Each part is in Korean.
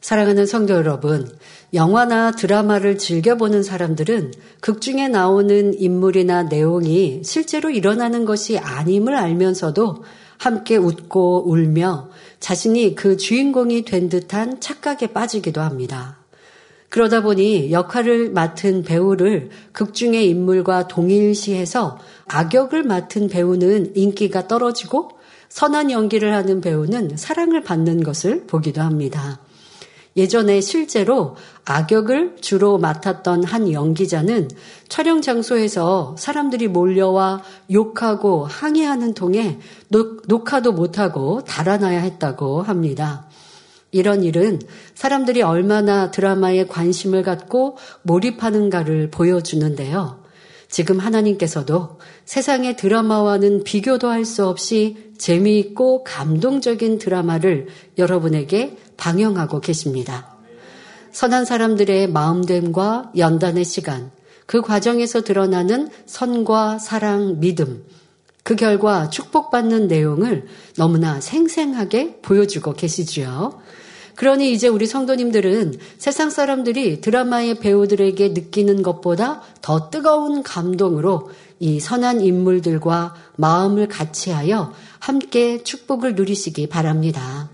사랑하는 성도 여러분, 영화나 드라마를 즐겨보는 사람들은 극 중에 나오는 인물이나 내용이 실제로 일어나는 것이 아님을 알면서도 함께 웃고 울며 자신이 그 주인공이 된 듯한 착각에 빠지기도 합니다. 그러다 보니 역할을 맡은 배우를 극중의 인물과 동일시해서 악역을 맡은 배우는 인기가 떨어지고 선한 연기를 하는 배우는 사랑을 받는 것을 보기도 합니다. 예전에 실제로 악역을 주로 맡았던 한 연기자는 촬영 장소에서 사람들이 몰려와 욕하고 항의하는 통에 녹화도 못하고 달아나야 했다고 합니다. 이런 일은 사람들이 얼마나 드라마에 관심을 갖고 몰입하는가를 보여주는데요. 지금 하나님께서도 세상의 드라마와는 비교도 할 수 없이 재미있고 감동적인 드라마를 여러분에게 방영하고 계십니다. 선한 사람들의 마음됨과 연단의 시간, 그 과정에서 드러나는 선과 사랑, 믿음, 그 결과 축복받는 내용을 너무나 생생하게 보여주고 계시지요. 그러니 이제 우리 성도님들은 세상 사람들이 드라마의 배우들에게 느끼는 것보다 더 뜨거운 감동으로 이 선한 인물들과 마음을 같이하여 함께 축복을 누리시기 바랍니다.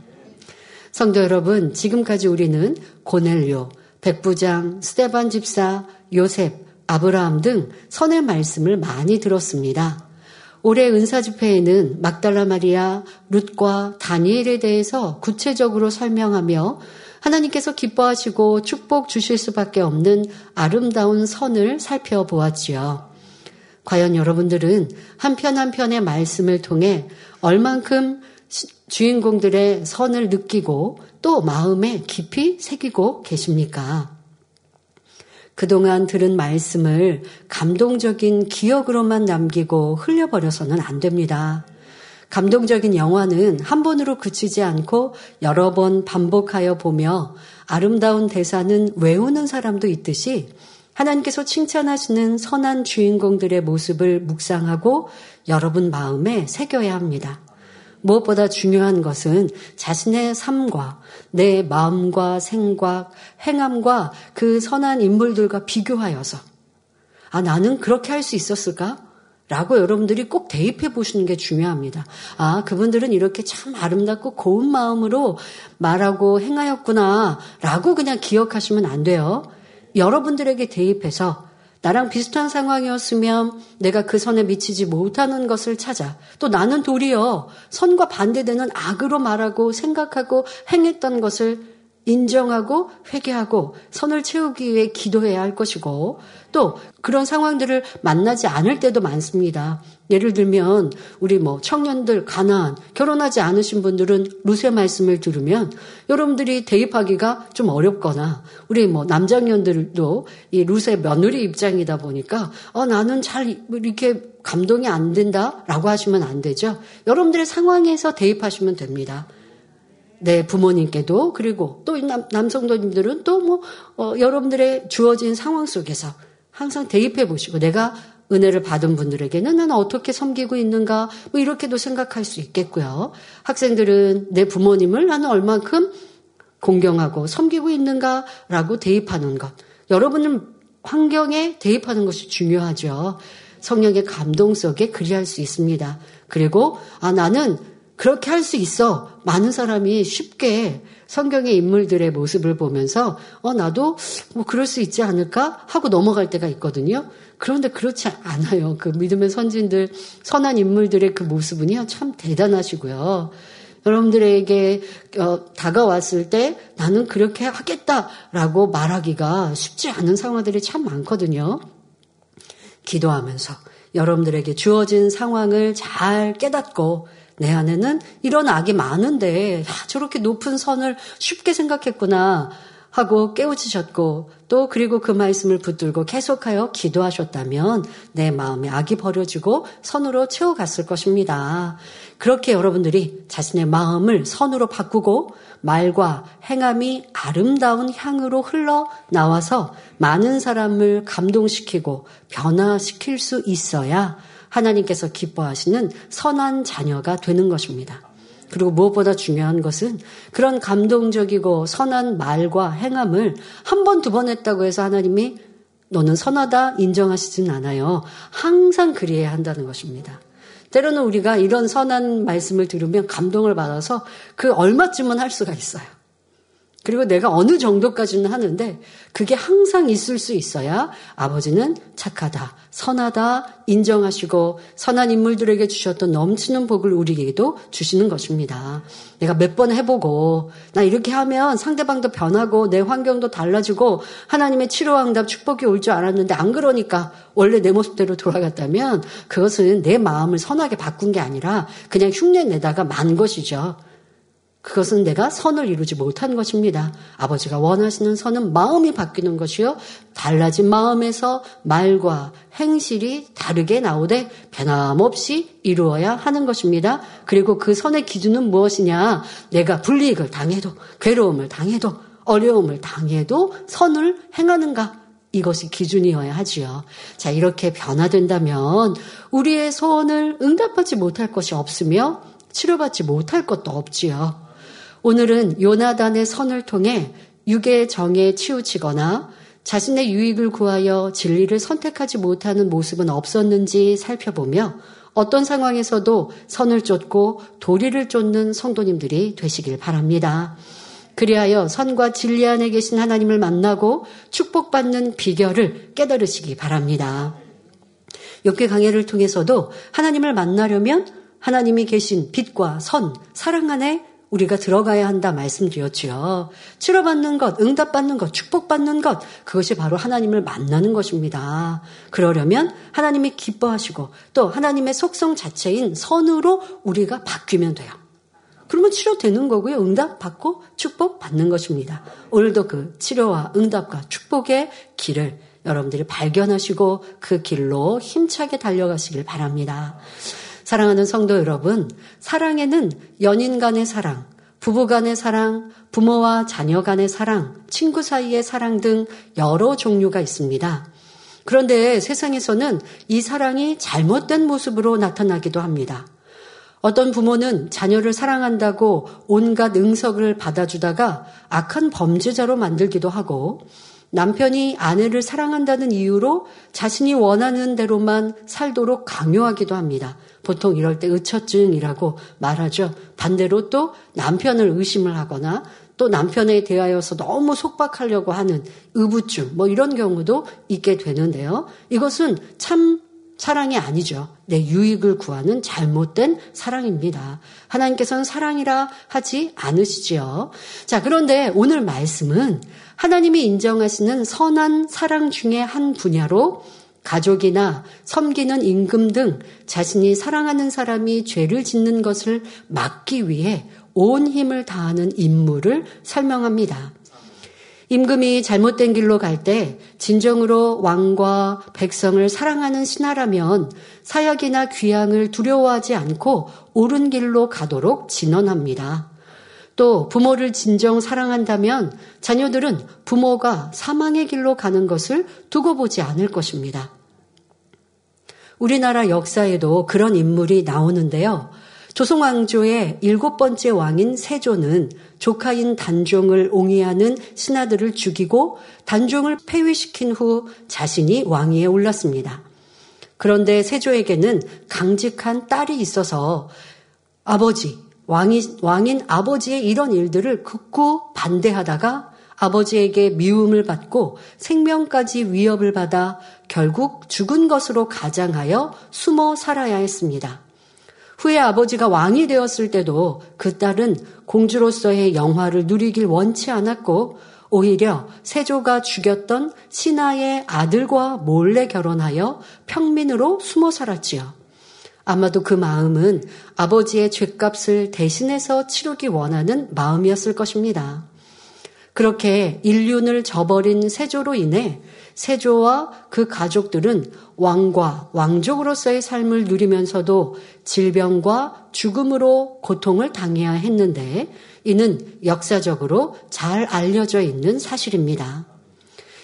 성도 여러분, 지금까지 우리는 고넬료, 백부장, 스테반 집사, 요셉, 아브라함 등 선의 말씀을 많이 들었습니다. 올해 은사 집회에는 막달라 마리아, 룻과 다니엘에 대해서 구체적으로 설명하며 하나님께서 기뻐하시고 축복 주실 수밖에 없는 아름다운 선을 살펴보았지요. 과연 여러분들은 한편 한편의 말씀을 통해 얼만큼 주인공들의 선을 느끼고 또 마음에 깊이 새기고 계십니까? 그동안 들은 말씀을 감동적인 기억으로만 남기고 흘려버려서는 안 됩니다. 감동적인 영화는 한 번으로 그치지 않고 여러 번 반복하여 보며 아름다운 대사는 외우는 사람도 있듯이 하나님께서 칭찬하시는 선한 주인공들의 모습을 묵상하고 여러분 마음에 새겨야 합니다. 무엇보다 중요한 것은 자신의 삶과 내 마음과 생각, 행함과 그 선한 인물들과 비교하여서 아, 나는 그렇게 할 수 있었을까? 라고 여러분들이 꼭 대입해 보시는 게 중요합니다. 아, 그분들은 이렇게 참 아름답고 고운 마음으로 말하고 행하였구나. 라고 그냥 기억하시면 안 돼요. 여러분들에게 대입해서 나랑 비슷한 상황이었으면 내가 그 선에 미치지 못하는 것을 찾아. 또 나는 도리어 선과 반대되는 악으로 말하고 생각하고 행했던 것을 인정하고 회개하고 선을 채우기 위해 기도해야 할 것이고 또 그런 상황들을 만나지 않을 때도 많습니다. 예를 들면 우리 뭐 청년들 가난 결혼하지 않으신 분들은 루세 말씀을 들으면 여러분들이 대입하기가 좀 어렵거나 우리 뭐 남장년들도 이 루세 며느리 입장이다 보니까 어 나는 잘 이렇게 감동이 안 된다라고 하시면 안 되죠. 여러분들의 상황에서 대입하시면 됩니다. 내 부모님께도 그리고 또 남, 남성도님들은 또뭐 어, 여러분들의 주어진 상황 속에서 항상 대입해 보시고 내가 은혜를 받은 분들에게는 나는 어떻게 섬기고 있는가 뭐 이렇게도 생각할 수 있겠고요. 학생들은 내 부모님을 나는 얼만큼 공경하고 섬기고 있는가라고 대입하는 것. 여러분은 환경에 대입하는 것이 중요하죠. 성령의 감동 속에 그리할 수 있습니다. 그리고 아 나는 그렇게 할 수 있어. 많은 사람이 쉽게 성경의 인물들의 모습을 보면서 어 나도 뭐 그럴 수 있지 않을까 하고 넘어갈 때가 있거든요. 그런데 그렇지 않아요. 그 믿음의 선진들 선한 인물들의 그 모습은요 참 대단하시고요. 여러분들에게 어, 다가왔을 때 나는 그렇게 하겠다라고 말하기가 쉽지 않은 상황들이 참 많거든요. 기도하면서 여러분들에게 주어진 상황을 잘 깨닫고 내 안에는 이런 악이 많은데 야, 저렇게 높은 선을 쉽게 생각했구나 하고 깨우치셨고 또 그리고 그 말씀을 붙들고 계속하여 기도하셨다면 내 마음에 악이 버려지고 선으로 채워갔을 것입니다. 그렇게 여러분들이 자신의 마음을 선으로 바꾸고 말과 행함이 아름다운 향으로 흘러 나와서 많은 사람을 감동시키고 변화시킬 수 있어야 하나님께서 기뻐하시는 선한 자녀가 되는 것입니다. 그리고 무엇보다 중요한 것은 그런 감동적이고 선한 말과 행함을 한 번, 두 번 했다고 해서 하나님이 너는 선하다 인정하시진 않아요. 항상 그리해야 한다는 것입니다. 때로는 우리가 이런 선한 말씀을 들으면 감동을 받아서 그 얼마쯤은 할 수가 있어요. 그리고 내가 어느 정도까지는 하는데 그게 항상 있을 수 있어야 아버지는 착하다, 선하다 인정하시고 선한 인물들에게 주셨던 넘치는 복을 우리에게도 주시는 것입니다. 내가 몇 번 해보고 나 이렇게 하면 상대방도 변하고 내 환경도 달라지고 하나님의 치료왕답 축복이 올 줄 알았는데 안 그러니까 원래 내 모습대로 돌아갔다면 그것은 내 마음을 선하게 바꾼 게 아니라 그냥 흉내 내다가 만 것이죠. 그것은 내가 선을 이루지 못한 것입니다. 아버지가 원하시는 선은 마음이 바뀌는 것이요. 달라진 마음에서 말과 행실이 다르게 나오되 변함없이 이루어야 하는 것입니다. 그리고 그 선의 기준은 무엇이냐? 내가 불이익을 당해도, 괴로움을 당해도, 어려움을 당해도 선을 행하는가? 이것이 기준이어야 하지요. 자, 이렇게 변화된다면 우리의 소원을 응답받지 못할 것이 없으며 치료받지 못할 것도 없지요. 오늘은 요나단의 선을 통해 육의 정에 치우치거나 자신의 유익을 구하여 진리를 선택하지 못하는 모습은 없었는지 살펴보며 어떤 상황에서도 선을 쫓고 도리를 쫓는 성도님들이 되시길 바랍니다. 그리하여 선과 진리 안에 계신 하나님을 만나고 축복받는 비결을 깨달으시기 바랍니다. 욕계 강해를 통해서도 하나님을 만나려면 하나님이 계신 빛과 선, 사랑 안에 우리가 들어가야 한다 말씀드렸지요. 치료받는 것, 응답받는 것, 축복받는 것, 그것이 바로 하나님을 만나는 것입니다. 그러려면 하나님이 기뻐하시고 또 하나님의 속성 자체인 선으로 우리가 바뀌면 돼요. 그러면 치료되는 거고요. 응답받고 축복받는 것입니다. 오늘도 그 치료와 응답과 축복의 길을 여러분들이 발견하시고 그 길로 힘차게 달려가시길 바랍니다. 사랑하는 성도 여러분, 사랑에는 연인 간의 사랑, 부부 간의 사랑, 부모와 자녀 간의 사랑, 친구 사이의 사랑 등 여러 종류가 있습니다. 그런데 세상에서는 이 사랑이 잘못된 모습으로 나타나기도 합니다. 어떤 부모는 자녀를 사랑한다고 온갖 응석을 받아주다가 악한 범죄자로 만들기도 하고 남편이 아내를 사랑한다는 이유로 자신이 원하는 대로만 살도록 강요하기도 합니다. 보통 이럴 때 의처증이라고 말하죠. 반대로 또 남편을 의심을 하거나 또 남편에 대하여서 너무 속박하려고 하는 의부증 뭐 이런 경우도 있게 되는데요. 이것은 참 사랑이 아니죠. 내 유익을 구하는 잘못된 사랑입니다. 하나님께서는 사랑이라 하지 않으시지요. 자, 그런데 오늘 말씀은 하나님이 인정하시는 선한 사랑 중에 한 분야로 가족이나 섬기는 임금 등 자신이 사랑하는 사람이 죄를 짓는 것을 막기 위해 온 힘을 다하는 임무를 설명합니다. 임금이 잘못된 길로 갈 때 진정으로 왕과 백성을 사랑하는 신하라면 사약이나 귀양을 두려워하지 않고 옳은 길로 가도록 진언합니다. 또 부모를 진정 사랑한다면 자녀들은 부모가 사망의 길로 가는 것을 두고 보지 않을 것입니다. 우리나라 역사에도 그런 인물이 나오는데요. 조송왕조의 일곱 번째 왕인 세조는 조카인 단종을 옹이하는 신하들을 죽이고 단종을 폐위시킨 후 자신이 왕위에 올랐습니다. 그런데 세조에게는 강직한 딸이 있어서 아버지, 왕이, 왕인 아버지의 이런 일들을 극구 반대하다가 아버지에게 미움을 받고 생명까지 위협을 받아 결국 죽은 것으로 가장하여 숨어 살아야 했습니다. 후에 아버지가 왕이 되었을 때도 그 딸은 공주로서의 영화를 누리길 원치 않았고 오히려 세조가 죽였던 신하의 아들과 몰래 결혼하여 평민으로 숨어 살았지요. 아마도 그 마음은 아버지의 죄값을 대신해서 치르기 원하는 마음이었을 것입니다. 그렇게 인륜을 저버린 세조로 인해 세조와 그 가족들은 왕과 왕족으로서의 삶을 누리면서도 질병과 죽음으로 고통을 당해야 했는데 이는 역사적으로 잘 알려져 있는 사실입니다.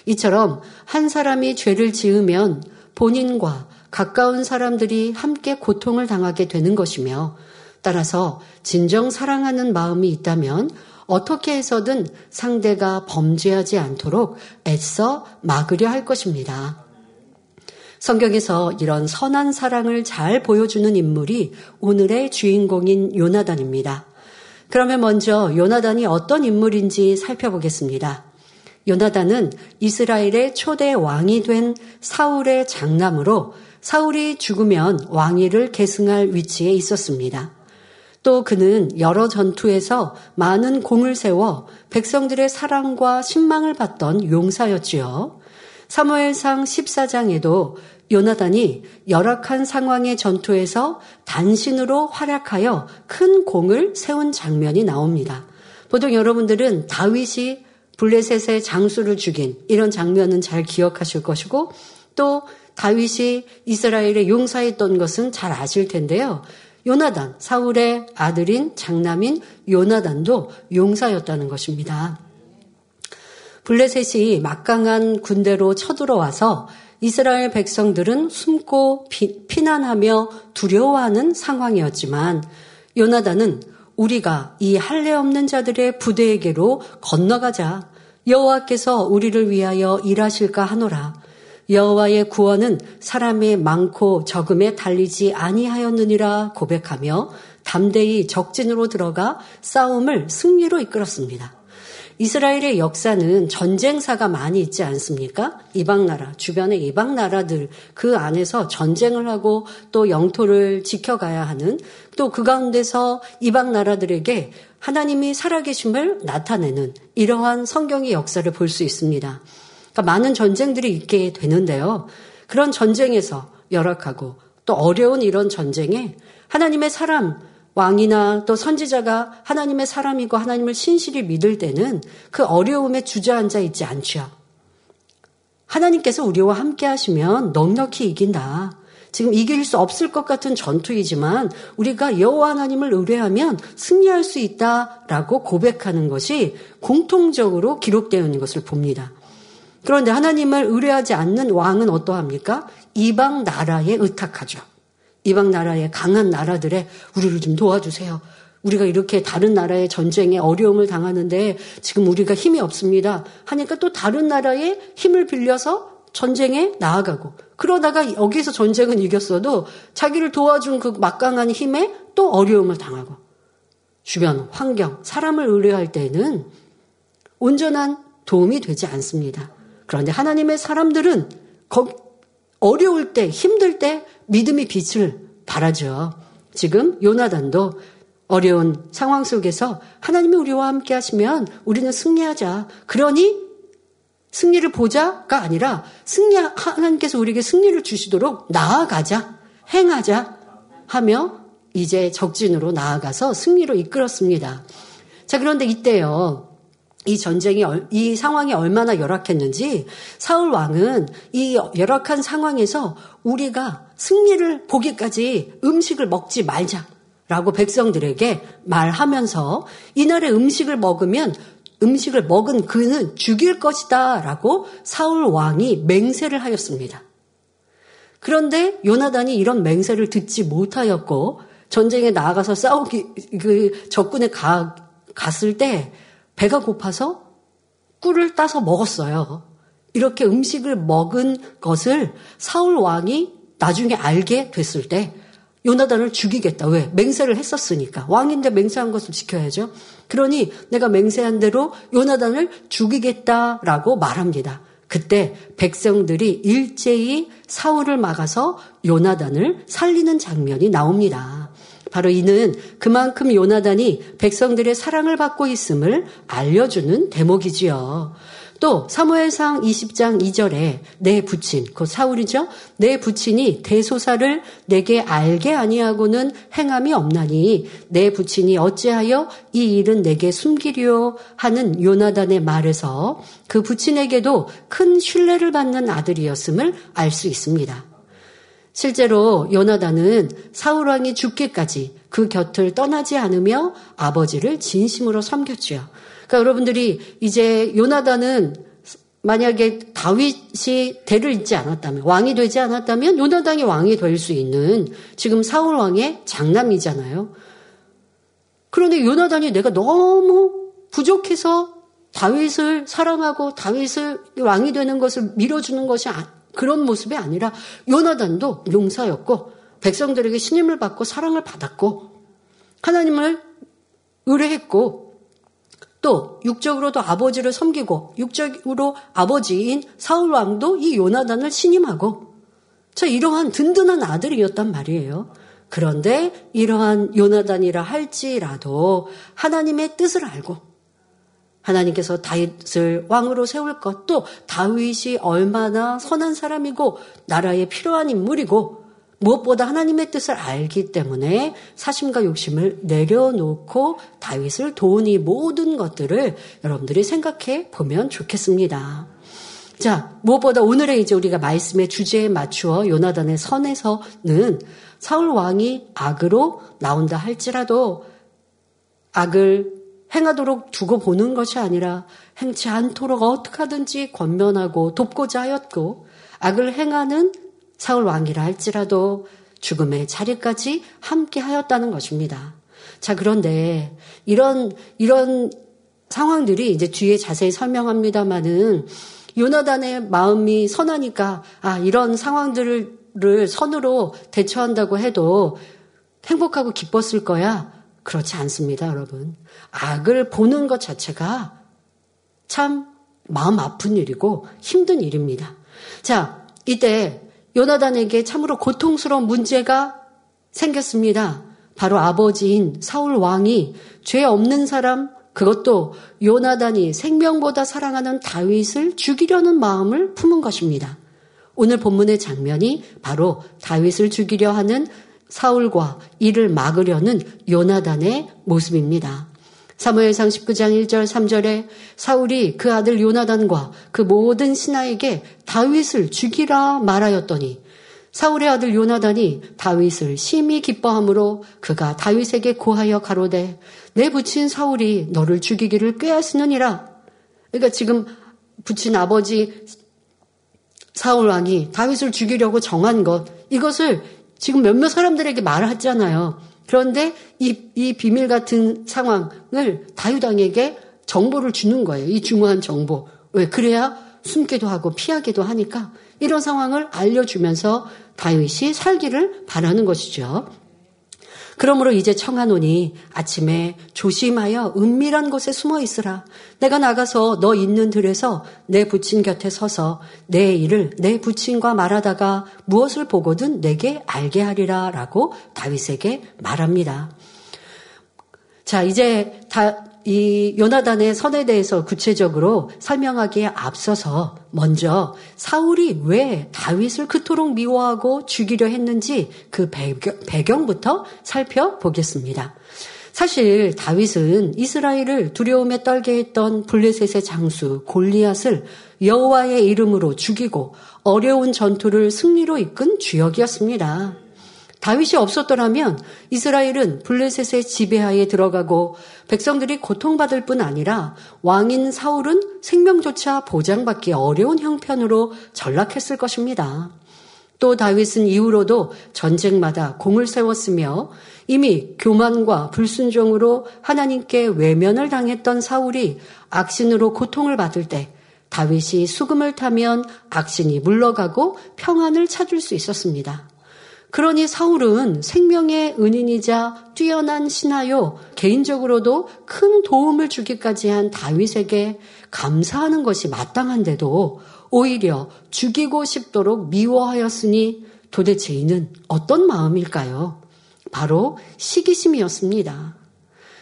이처럼 한 사람이 죄를 지으면 본인과 가까운 사람들이 함께 고통을 당하게 되는 것이며 따라서 진정 사랑하는 마음이 있다면 어떻게 해서든 상대가 범죄하지 않도록 애써 막으려 할 것입니다. 성경에서 이런 선한 사랑을 잘 보여주는 인물이 오늘의 주인공인 요나단입니다. 그러면 먼저 요나단이 어떤 인물인지 살펴보겠습니다. 요나단은 이스라엘의 초대 왕이 된 사울의 장남으로 사울이 죽으면 왕위를 계승할 위치에 있었습니다. 또 그는 여러 전투에서 많은 공을 세워 백성들의 사랑과 신망을 받던 용사였지요. 사무엘상 14장에도 요나단이 열악한 상황의 전투에서 단신으로 활약하여 큰 공을 세운 장면이 나옵니다. 보통 여러분들은 다윗이 블레셋의 장수를 죽인 이런 장면은 잘 기억하실 것이고 또 다윗이 이스라엘의 용사였던 것은 잘 아실 텐데요. 요나단, 사울의 아들인 장남인 요나단도 용사였다는 것입니다. 블레셋이 막강한 군대로 쳐들어와서 이스라엘 백성들은 숨고 피, 피난하며 두려워하는 상황이었지만 요나단은 우리가 이 할례 없는 자들의 부대에게로 건너가자 여호와께서 우리를 위하여 일하실까 하노라 여호와의 구원은 사람의 많고 적음에 달리지 아니하였느니라 고백하며 담대히 적진으로 들어가 싸움을 승리로 이끌었습니다. 이스라엘의 역사는 전쟁사가 많이 있지 않습니까? 이방 나라, 주변의 이방 나라들 그 안에서 전쟁을 하고 또 영토를 지켜가야 하는 또 그 가운데서 이방 나라들에게 하나님이 살아계심을 나타내는 이러한 성경의 역사를 볼 수 있습니다. 그러니까 많은 전쟁들이 있게 되는데요. 그런 전쟁에서 열악하고 또 어려운 이런 전쟁에 하나님의 사람, 왕이나 또 선지자가 하나님의 사람이고 하나님을 신실히 믿을 때는 그 어려움에 주저앉아 있지 않죠. 하나님께서 우리와 함께 하시면 넉넉히 이긴다. 지금 이길 수 없을 것 같은 전투이지만 우리가 여호와 하나님을 의뢰하면 승리할 수 있다라고 고백하는 것이 공통적으로 기록되어 있는 것을 봅니다. 그런데 하나님을 의뢰하지 않는 왕은 어떠합니까? 이방 나라에 의탁하죠. 이방 나라의 강한 나라들의 우리를 좀 도와주세요. 우리가 이렇게 다른 나라의 전쟁에 어려움을 당하는데 지금 우리가 힘이 없습니다. 하니까 또 다른 나라의 힘을 빌려서 전쟁에 나아가고 그러다가 여기서 전쟁은 이겼어도 자기를 도와준 그 막강한 힘에 또 어려움을 당하고 주변 환경 사람을 의뢰할 때는 온전한 도움이 되지 않습니다. 그런데 하나님의 사람들은 어려울 때, 힘들 때 믿음의 빛을 발하죠. 지금 요나단도 어려운 상황 속에서 하나님이 우리와 함께 하시면 우리는 승리하자. 그러니 승리를 보자가 아니라 승리, 하나님께서 우리에게 승리를 주시도록 나아가자, 행하자 하며 이제 적진으로 나아가서 승리로 이끌었습니다. 자, 그런데 이때요. 이 전쟁이 이 상황이 얼마나 열악했는지 사울 왕은 이 열악한 상황에서 우리가 승리를 보기까지 음식을 먹지 말자라고 백성들에게 말하면서 이날의 음식을 먹으면 음식을 먹은 그는 죽일 것이다라고 사울 왕이 맹세를 하였습니다. 그런데 요나단이 이런 맹세를 듣지 못하였고 전쟁에 나아가서 싸우기 그 적군에 가, 갔을 때 배가 고파서 꿀을 따서 먹었어요. 이렇게 음식을 먹은 것을 사울 왕이 나중에 알게 됐을 때 요나단을 죽이겠다. 왜? 맹세를 했었으니까. 왕인데 맹세한 것을 지켜야죠. 그러니 내가 맹세한 대로 요나단을 죽이겠다라고 말합니다. 그때 백성들이 일제히 사울을 막아서 요나단을 살리는 장면이 나옵니다. 바로 이는 그만큼 요나단이 백성들의 사랑을 받고 있음을 알려주는 대목이지요. 또 사무엘상 20장 2절에 내 부친 곧 사울이죠. 내 부친이 대소사를 내게 알게 아니하고는 행함이 없나니 내 부친이 어찌하여 이 일은 내게 숨기려 하는 요나단의 말에서 그 부친에게도 큰 신뢰를 받는 아들이었음을 알 수 있습니다. 실제로 요나단은 사울 왕이 죽기까지 그 곁을 떠나지 않으며 아버지를 진심으로 섬겼지요. 그러니까 여러분들이 이제 요나단은 만약에 다윗이 대를 잇지 않았다면 왕이 되지 않았다면 요나단이 왕이 될 수 있는 지금 사울 왕의 장남이잖아요. 그런데 요나단이 내가 너무 부족해서 다윗을 사랑하고 다윗을 왕이 되는 것을 밀어주는 것이 아, 그런 모습이 아니라 요나단도 용사였고 백성들에게 신임을 받고 사랑을 받았고 하나님을 의뢰했고 또 육적으로도 아버지를 섬기고 육적으로 아버지인 사울 왕도 이 요나단을 신임하고 자 이러한 든든한 아들이었단 말이에요. 그런데 이러한 요나단이라 할지라도 하나님의 뜻을 알고 하나님께서 다윗을 왕으로 세울 것, 또 다윗이 얼마나 선한 사람이고 나라에 필요한 인물이고 무엇보다 하나님의 뜻을 알기 때문에 사심과 욕심을 내려놓고 다윗을 도우니 모든 것들을 여러분들이 생각해 보면 좋겠습니다. 자, 무엇보다 오늘의 이제 우리가 말씀의 주제에 맞추어 요나단의 선에서는 사울 왕이 악으로 나온다 할지라도 악을 행하도록 두고 보는 것이 아니라 행치 않도록 어떻게 하든지 권면하고 돕고자 하였고 악을 행하는 사울 왕이라 할지라도 죽음의 자리까지 함께 하였다는 것입니다. 자, 그런데 이런, 이런 상황들이 이제 뒤에 자세히 설명합니다만은 요나단의 마음이 선하니까 아, 이런 상황들을 선으로 대처한다고 해도 행복하고 기뻤을 거야. 그렇지 않습니다, 여러분. 악을 보는 것 자체가 참 마음 아픈 일이고 힘든 일입니다. 자, 이때 요나단에게 참으로 고통스러운 문제가 생겼습니다. 바로 아버지인 사울 왕이 죄 없는 사람, 그것도 요나단이 생명보다 사랑하는 다윗을 죽이려는 마음을 품은 것입니다. 오늘 본문의 장면이 바로 다윗을 죽이려 하는 사울과 이를 막으려는 요나단의 모습입니다. 사무엘상 19장 1절 3절에 사울이 그 아들 요나단과 그 모든 신하에게 다윗을 죽이라 말하였더니 사울의 아들 요나단이 다윗을 심히 기뻐함으로 그가 다윗에게 고하여 가로되 내 부친 사울이 너를 죽이기를 꾀하시느니라. 그러니까 지금 부친 아버지 사울 왕이 다윗을 죽이려고 정한 것 이것을 지금 몇몇 사람들에게 말하잖아요. 그런데 이, 이 비밀 같은 상황을 다유당에게 정보를 주는 거예요. 이 중요한 정보. 왜? 그래야 숨기도 하고 피하기도 하니까 이런 상황을 알려주면서 다윗이 살기를 바라는 것이죠. 그러므로 이제 청하노니 아침에 조심하여 은밀한 곳에 숨어 있으라. 내가 나가서 너 있는 들에서 내 부친 곁에 서서 내 일을 내 부친과 말하다가 무엇을 보거든 내게 알게 하리라 라고 다윗에게 말합니다. 자, 이제 다, 이 요나단의 선에 대해서 구체적으로 설명하기에 앞서서 먼저 사울이 왜 다윗을 그토록 미워하고 죽이려 했는지 그 배경, 부터 살펴보겠습니다. 사실 다윗은 이스라엘을 두려움에 떨게 했던 블레셋의 장수 골리앗을 여호와의 이름으로 죽이고 어려운 전투를 승리로 이끈 주역이었습니다. 다윗이 없었더라면 이스라엘은 블레셋의 지배하에 들어가고 백성들이 고통받을 뿐 아니라 왕인 사울은 생명조차 보장받기 어려운 형편으로 전락했을 것입니다. 또 다윗은 이후로도 전쟁마다 공을 세웠으며 이미 교만과 불순종으로 하나님께 외면을 당했던 사울이 악신으로 고통을 받을 때 다윗이 수금을 타면 악신이 물러가고 평안을 찾을 수 있었습니다. 그러니 사울은 생명의 은인이자 뛰어난 신하요, 개인적으로도 큰 도움을 주기까지 한 다윗에게 감사하는 것이 마땅한데도 오히려 죽이고 싶도록 미워하였으니 도대체 이는 어떤 마음일까요? 바로 시기심이었습니다.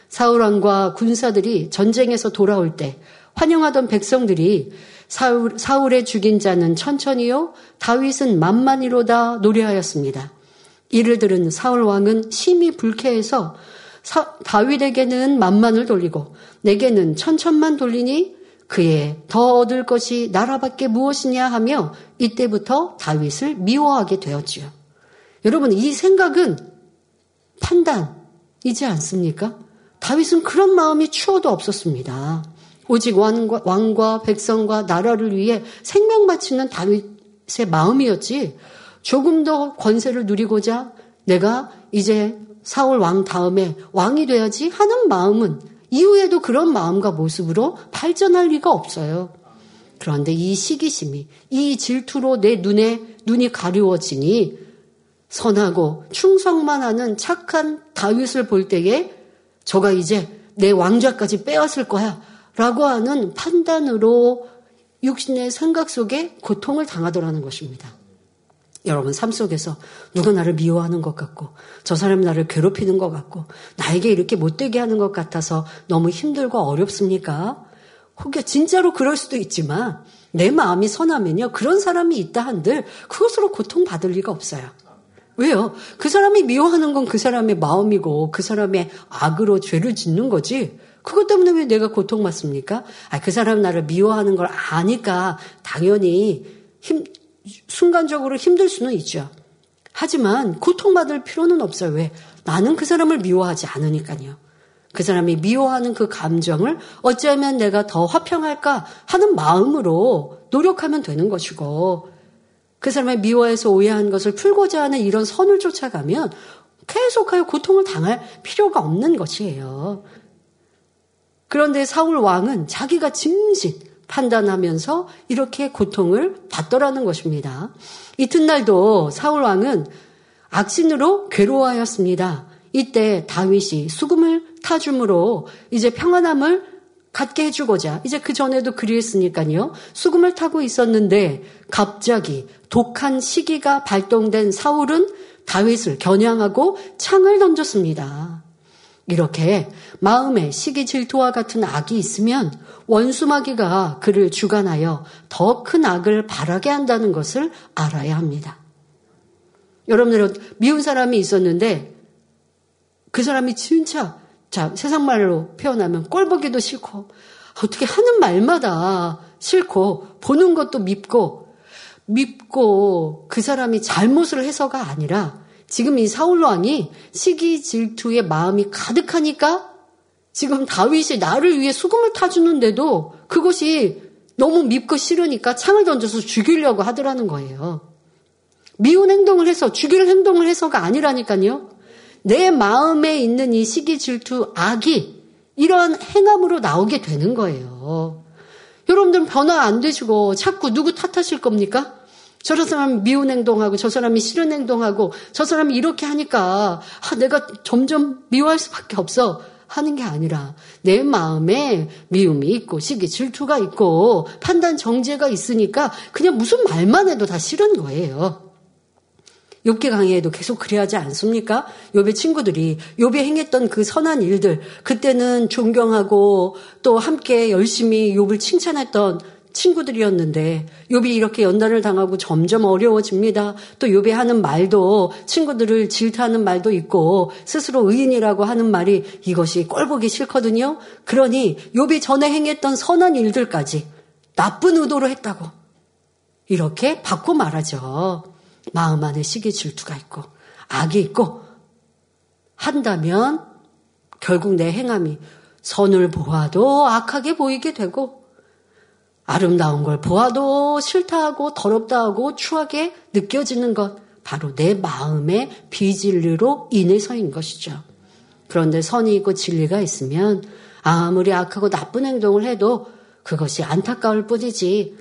사울왕과 군사들이 전쟁에서 돌아올 때 환영하던 백성들이 사울, 사울의 죽인 자는 천천히요, 다윗은 만만히로다 노래하였습니다. 이를 들은 사울 왕은 심히 불쾌해서 사, 다윗에게는 만만을 돌리고 내게는 천천만 돌리니 그의 더 얻을 것이 나라밖에 무엇이냐 하며 이때부터 다윗을 미워하게 되었지요. 여러분 이 생각은 판단이지 않습니까? 다윗은 그런 마음이 추워도 없었습니다. 오직 왕과, 왕과 백성과 나라를 위해 생명 바치는 다윗의 마음이었지 조금 더 권세를 누리고자 내가 이제 사울 왕 다음에 왕이 돼야지 하는 마음은 이후에도 그런 마음과 모습으로 발전할 리가 없어요. 그런데 이 시기심이, 이 질투로 내 눈에 눈이 가리워지니 선하고 충성만 하는 착한 다윗을 볼 때에 저가 이제 내 왕좌까지 빼앗을 거야 라고 하는 판단으로 육신의 생각 속에 고통을 당하더라는 것입니다. 여러분 삶 속에서 누가 나를 미워하는 것 같고 저 사람이 나를 괴롭히는 것 같고 나에게 이렇게 못되게 하는 것 같아서 너무 힘들고 어렵습니까? 혹여 진짜로 그럴 수도 있지만 내 마음이 선하면요 그런 사람이 있다 한들 그것으로 고통받을 리가 없어요. 왜요? 그 사람이 미워하는 건 그 사람의 마음이고 그 사람의 악으로 죄를 짓는 거지. 그것 때문에 왜 내가 고통받습니까? 아, 그 사람 나를 미워하는 걸 아니까 당연히 힘, 순간적으로 힘들 수는 있죠. 하지만 고통받을 필요는 없어요. 왜? 나는 그 사람을 미워하지 않으니까요. 그 사람이 미워하는 그 감정을 어찌하면 내가 더 화평할까 하는 마음으로 노력하면 되는 것이고 그 사람의 미워해서 오해한 것을 풀고자 하는 이런 선을 쫓아가면 계속하여 고통을 당할 필요가 없는 것이에요. 그런데 사울 왕은 자기가 진진 판단하면서 이렇게 고통을 받더라는 것입니다. 이튿날도 사울 왕은 악신으로 괴로워하였습니다. 이때 다윗이 수금을 타줌으로 이제 평안함을 갖게 해주고자 이제 그 전에도 그리했으니까요. 수금을 타고 있었는데 갑자기 독한 시기가 발동된 사울은 다윗을 겨냥하고 창을 던졌습니다. 이렇게 마음에 시기 질투와 같은 악이 있으면 원수마귀가 그를 주관하여 더 큰 악을 바라게 한다는 것을 알아야 합니다. 여러분들은 미운 사람이 있었는데 그 사람이 진짜 자 세상 말로 표현하면 꼴보기도 싫고 어떻게 하는 말마다 싫고 보는 것도 밉고 밉고 그 사람이 잘못을 해서가 아니라 지금 이 사울 왕이 시기 질투의 마음이 가득하니까 지금 다윗이 나를 위해 수금을 타주는데도 그것이 너무 밉고 싫으니까 창을 던져서 죽이려고 하더라는 거예요. 미운 행동을 해서 죽일 행동을 해서가 아니라니까요. 내 마음에 있는 이 시기 질투 악이 이러한 행함으로 나오게 되는 거예요. 여러분들은 변화 안 되시고 자꾸 누구 탓하실 겁니까? 저 사람이 미운 행동하고 저 사람이 싫은 행동하고 저 사람이 이렇게 하니까 아, 내가 점점 미워할 수밖에 없어 하는 게 아니라 내 마음에 미움이 있고 시기 질투가 있고 판단 정제가 있으니까 그냥 무슨 말만 해도 다 싫은 거예요. 욥기 강의에도 계속 그래야 하지 않습니까? 욥의 친구들이 욥이 행했던 그 선한 일들 그때는 존경하고 또 함께 열심히 욥을 칭찬했던 친구들이었는데 욥이 이렇게 연단을 당하고 점점 어려워집니다. 또 욥이 하는 말도 친구들을 질타하는 말도 있고 스스로 의인이라고 하는 말이 이것이 꼴보기 싫거든요. 그러니 욥이 전에 행했던 선한 일들까지 나쁜 의도로 했다고 이렇게 바꿔 말하죠. 마음 안에 시기 질투가 있고 악이 있고 한다면 결국 내 행함이 선을 보아도 악하게 보이게 되고 아름다운 걸 보아도 싫다 하고 더럽다 하고 추하게 느껴지는 것 바로 내 마음의 비진리로 인해서인 것이죠. 그런데 선이 있고 진리가 있으면 아무리 악하고 나쁜 행동을 해도 그것이 안타까울 뿐이지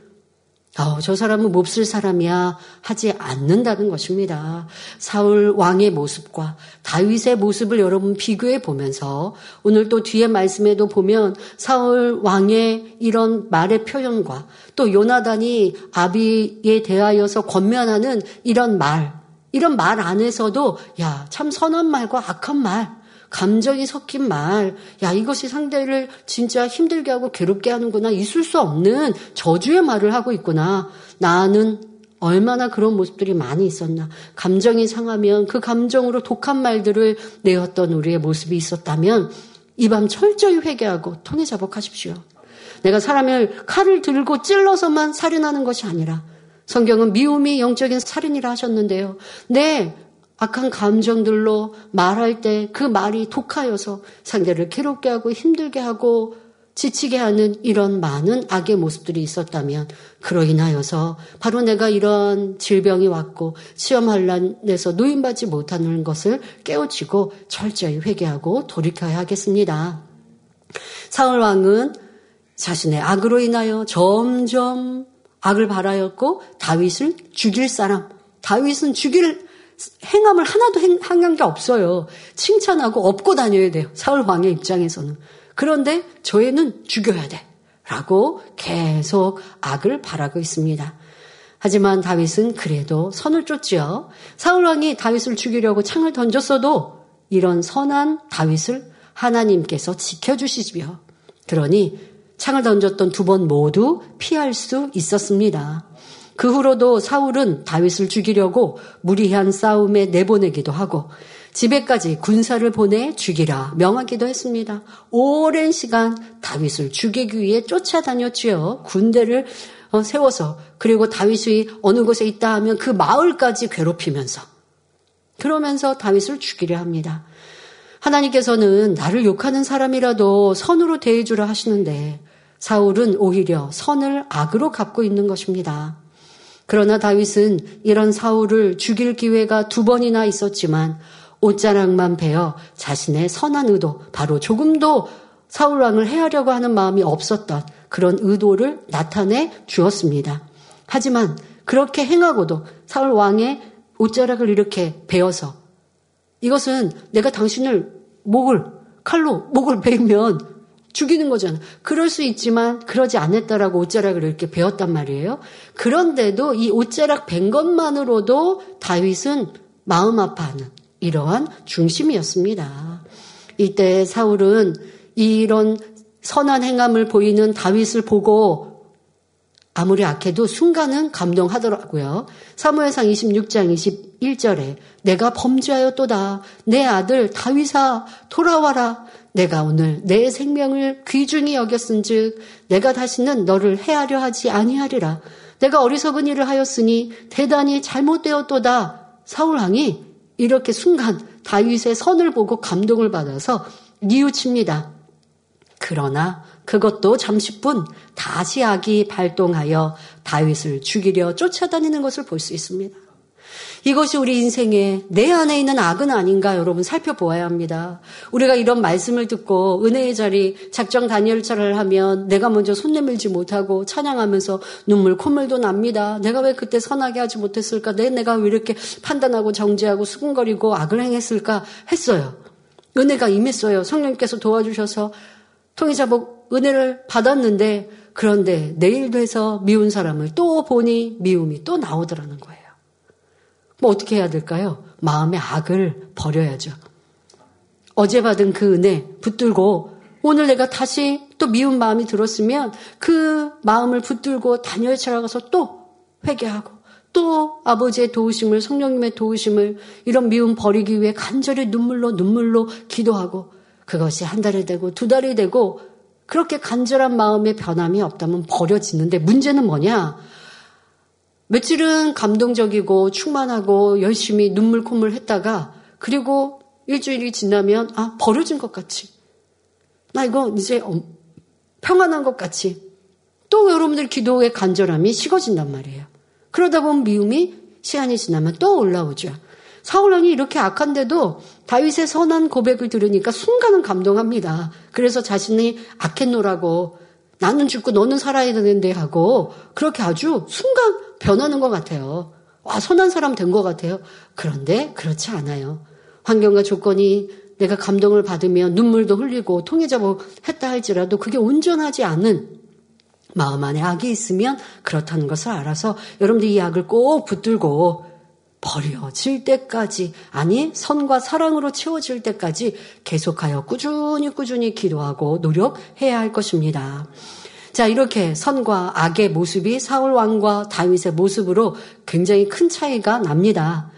어, 저 사람은 몹쓸 사람이야 하지 않는다는 것입니다. 사울 왕의 모습과 다윗의 모습을 여러분 비교해 보면서 오늘 또 뒤에 말씀에도 보면 사울 왕의 이런 말의 표현과 또 요나단이 아비에 대하여서 권면하는 이런 말, 이런 말 안에서도 야, 참 선한 말과 악한 말, 감정이 섞인 말, 야, 이것이 상대를 진짜 힘들게 하고 괴롭게 하는구나. 있을 수 없는 저주의 말을 하고 있구나. 나는 얼마나 그런 모습들이 많이 있었나. 감정이 상하면 그 감정으로 독한 말들을 내었던 우리의 모습이 있었다면 이 밤 철저히 회개하고 통해 자복하십시오. 내가 사람을 칼을 들고 찔러서만 살인하는 것이 아니라 성경은 미움이 영적인 살인이라 하셨는데요. 내 악한 감정들로 말할 때 그 말이 독하여서 상대를 괴롭게 하고 힘들게 하고 지치게 하는 이런 많은 악의 모습들이 있었다면 그로 인하여서 바로 내가 이런 질병이 왔고 시험 환란에서 노인받지 못하는 것을 깨우치고 철저히 회개하고 돌이켜야 하겠습니다. 사울 왕은 자신의 악으로 인하여 점점 악을 바라였고 다윗을 죽일 사람, 다윗은 죽일 행함을 하나도 행한 게 없어요. 칭찬하고 업고 다녀야 돼요. 사울 왕의 입장에서는. 그런데 저희는 죽여야 돼. 라고 계속 악을 바라고 있습니다. 하지만 다윗은 그래도 선을 쫓지요. 사울 왕이 다윗을 죽이려고 창을 던졌어도 이런 선한 다윗을 하나님께서 지켜주시지요. 그러니 창을 던졌던 두 번 모두 피할 수 있었습니다. 그 후로도 사울은 다윗을 죽이려고 무리한 싸움에 내보내기도 하고 집에까지 군사를 보내 죽이라 명하기도 했습니다. 오랜 시간 다윗을 죽이기 위해 쫓아다녔지요. 군대를 어, 세워서 그리고 다윗이 어느 곳에 있다 하면 그 마을까지 괴롭히면서 그러면서 다윗을 죽이려 합니다. 하나님께서는 나를 욕하는 사람이라도 선으로 대해주라 하시는데 사울은 오히려 선을 악으로 갚고 있는 것입니다. 그러나 다윗은 이런 사울을 죽일 기회가 두 번이나 있었지만 옷자락만 베어 자신의 선한 의도, 바로 조금도 사울왕을 해하려고 하는 마음이 없었던 그런 의도를 나타내 주었습니다. 하지만 그렇게 행하고도 사울 왕의 옷자락을 이렇게 베어서 이것은 내가 당신을 목을 칼로 목을 베면 죽이는 거잖아. 그럴 수 있지만 그러지 않았다라고 옷자락을 이렇게 베었단 말이에요. 그런데도 이 옷자락 벤 것만으로도 다윗은 마음 아파하는 이러한 중심이었습니다. 이때 사울은 이런 선한 행함을 보이는 다윗을 보고 아무리 악해도 순간은 감동하더라고요. 사무엘상 26장 21절에 내가 범죄하였도다. 내 아들 다윗아 돌아와라. 내가 오늘 내 생명을 귀중히 여겼은즉 내가 다시는 너를 해하려 하지 아니하리라. 내가 어리석은 일을 하였으니 대단히 잘못되었도다. 사울 왕이 이렇게 순간 다윗의 선을 보고 감동을 받아서 뉘우칩니다. 그러나 그것도 잠시뿐 다시 악이 발동하여 다윗을 죽이려 쫓아다니는 것을 볼 수 있습니다. 이것이 우리 인생에 내 안에 있는 악은 아닌가 여러분 살펴보아야 합니다. 우리가 이런 말씀을 듣고 은혜의 자리 작정 단열차를 하면 내가 먼저 손 내밀지 못하고 찬양하면서 눈물 콧물도 납니다. 내가 왜 그때 선하게 하지 못했을까? 내 내가 왜 이렇게 판단하고 정죄하고 수근거리고 악을 행했을까? 했어요. 은혜가 임했어요. 성령님께서 도와주셔서 통일자복 은혜를 받았는데 그런데 내일 돼서 미운 사람을 또 보니 미움이 또 나오더라는 거예요. 뭐 어떻게 해야 될까요? 마음의 악을 버려야죠. 어제 받은 그 은혜 붙들고 오늘 내가 다시 또 미운 마음이 들었으면 그 마음을 붙들고 단열에 찾아가서 또 회개하고 또 아버지의 도우심을 성령님의 도우심을 이런 미움 버리기 위해 간절히 눈물로 눈물로 기도하고 그것이 한 달이 되고 두 달이 되고 그렇게 간절한 마음의 변함이 없다면 버려지는데 문제는 뭐냐? 며칠은 감동적이고 충만하고 열심히 눈물 콧물 했다가 그리고 일주일이 지나면 아 버려진 것 같이 나 이거 이제 평안한 것 같이 또 여러분들 기도의 간절함이 식어진단 말이에요. 그러다 보면 미움이 시간이 지나면 또 올라오죠. 사울왕이 이렇게 악한데도 다윗의 선한 고백을 들으니까 순간은 감동합니다. 그래서 자신이 악했노라고 나는 죽고 너는 살아야 되는데 하고 그렇게 아주 순간 변하는 것 같아요. 와, 선한 사람 된 것 같아요. 그런데 그렇지 않아요. 환경과 조건이 내가 감동을 받으며 눈물도 흘리고 통해자고 했다 할지라도 그게 온전하지 않은 마음 안에 악이 있으면 그렇다는 것을 알아서 여러분들 이 악을 꼭 붙들고 버려질 때까지 아니 선과 사랑으로 채워질 때까지 계속하여 꾸준히 꾸준히 기도하고 노력해야 할 것입니다. 자, 이렇게 선과 악의 모습이 사울 왕과 다윗의 모습으로 굉장히 큰 차이가 납니다.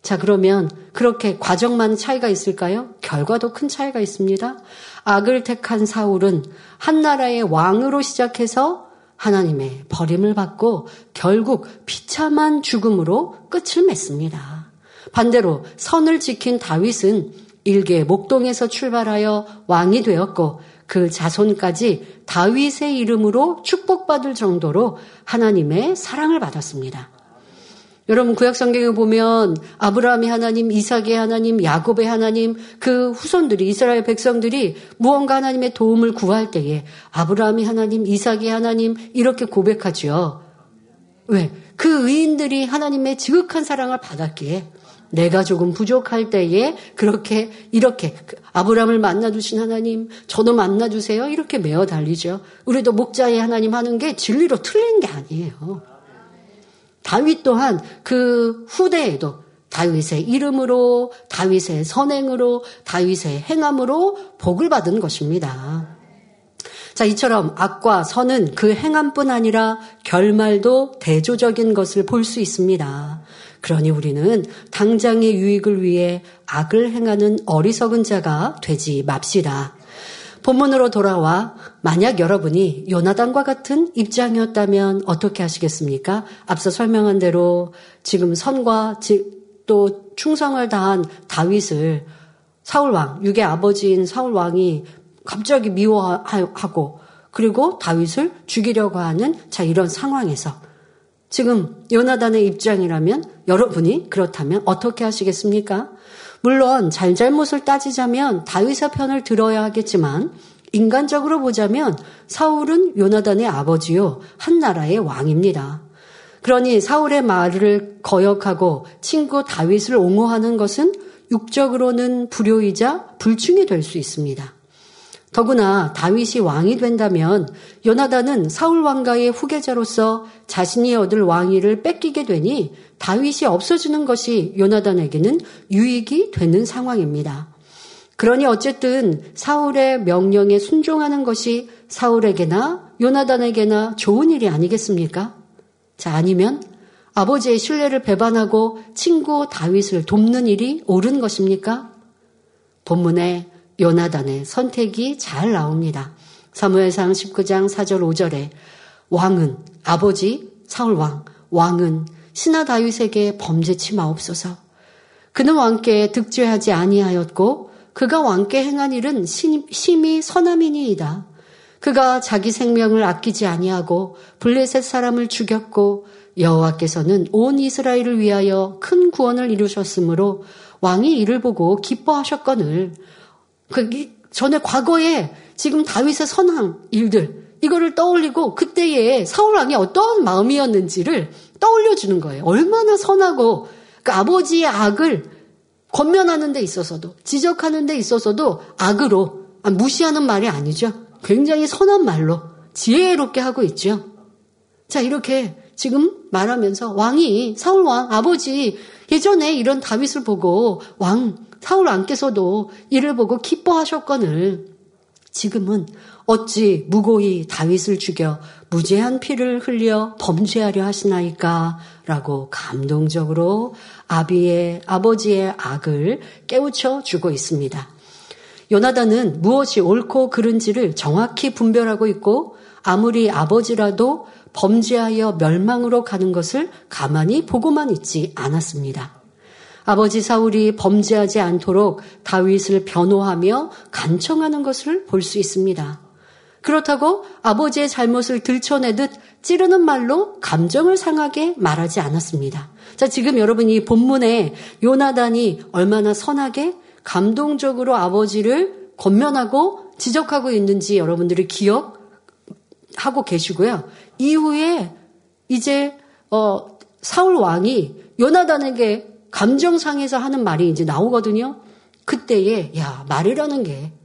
자, 그러면 그렇게 과정만 차이가 있을까요? 결과도 큰 차이가 있습니다. 악을 택한 사울은 한 나라의 왕으로 시작해서 하나님의 버림을 받고 결국 비참한 죽음으로 끝을 맺습니다. 반대로 선을 지킨 다윗은 일개 목동에서 출발하여 왕이 되었고 그 자손까지 다윗의 이름으로 축복받을 정도로 하나님의 사랑을 받았습니다. 여러분 구약 성경에 보면 아브라함의 하나님, 이삭의 하나님, 야곱의 하나님 그 후손들이 이스라엘 백성들이 무언가 하나님의 도움을 구할 때에 아브라함의 하나님, 이삭의 하나님 이렇게 고백하죠. 왜? 그 의인들이 하나님의 지극한 사랑을 받았기에 내가 조금 부족할 때에 그렇게 이렇게 아브라함을 만나 주신 하나님 저도 만나 주세요. 이렇게 메어 달리죠. 우리도 목자의 하나님 하는 게 진리로 틀린 게 아니에요. 다윗 또한 그 후대에도 다윗의 이름으로, 다윗의 선행으로, 다윗의 행함으로 복을 받은 것입니다. 자, 이처럼 악과 선은 그 행함뿐 아니라 결말도 대조적인 것을 볼 수 있습니다. 그러니 우리는 당장의 유익을 위해 악을 행하는 어리석은 자가 되지 맙시다. 본문으로 돌아와 만약 여러분이 요나단과 같은 입장이었다면 어떻게 하시겠습니까? 앞서 설명한 대로 지금 선과 또 충성을 다한 다윗을 사울 왕, 육의 아버지인 사울 왕이 갑자기 미워하고 그리고 다윗을 죽이려고 하는 자 이런 상황에서 지금 요나단의 입장이라면 여러분이 그렇다면 어떻게 하시겠습니까? 물론 잘잘못을 따지자면 다윗의 편을 들어야 하겠지만 인간적으로 보자면 사울은 요나단의 아버지요 한 나라의 왕입니다. 그러니 사울의 말을 거역하고 친구 다윗을 옹호하는 것은 육적으로는 불효이자 불충이 될 수 있습니다. 더구나 다윗이 왕이 된다면 요나단은 사울 왕가의 후계자로서 자신이 얻을 왕위를 뺏기게 되니 다윗이 없어지는 것이 요나단에게는 유익이 되는 상황입니다. 그러니 어쨌든 사울의 명령에 순종하는 것이 사울에게나 요나단에게나 좋은 일이 아니겠습니까? 자, 아니면 아버지의 신뢰를 배반하고 친구 다윗을 돕는 일이 옳은 것입니까? 본문에 요나단의 선택이 잘 나옵니다. 사무엘상 19장 4절 5절에 왕은 아버지 사울 왕 왕은 신하 다윗에게 범죄치 마옵소서. 그는 왕께 득죄하지 아니하였고 그가 왕께 행한 일은 심히 선함이니이다. 그가 자기 생명을 아끼지 아니하고 블레셋 사람을 죽였고 여호와께서는 온 이스라엘을 위하여 큰 구원을 이루셨으므로 왕이 이를 보고 기뻐하셨거늘 그 전에 과거에 지금 다윗의 선한 일들 이거를 떠올리고 그때의 사울 왕이 어떤 마음이었는지를 떠올려 주는 거예요. 얼마나 선하고 그 아버지의 악을 권면하는 데 있어서도 지적하는 데 있어서도 악으로 아, 무시하는 말이 아니죠. 굉장히 선한 말로 지혜롭게 하고 있죠. 자 이렇게 지금 말하면서 왕이 사울 왕 아버지 예전에 이런 다윗을 보고 왕 사울 왕께서도 이를 보고 기뻐하셨거늘 지금은 어찌 무고히 다윗을 죽여 무죄한 피를 흘려 범죄하려 하시나이까? 라고 감동적으로 아비의, 아버지의 악을 깨우쳐 주고 있습니다. 요나단은 무엇이 옳고 그른지를 정확히 분별하고 있고 아무리 아버지라도 범죄하여 멸망으로 가는 것을 가만히 보고만 있지 않았습니다. 아버지 사울이 범죄하지 않도록 다윗을 변호하며 간청하는 것을 볼 수 있습니다. 그렇다고 아버지의 잘못을 들춰내듯 찌르는 말로 감정을 상하게 말하지 않았습니다. 자, 지금 여러분 이 본문에 요나단이 얼마나 선하게 감동적으로 아버지를 권면하고 지적하고 있는지 여러분들이 기억하고 계시고요. 이후에 이제 어, 사울 왕이 요나단에게 감정상에서 하는 말이 이제 나오거든요. 그때에 야 말이라는 게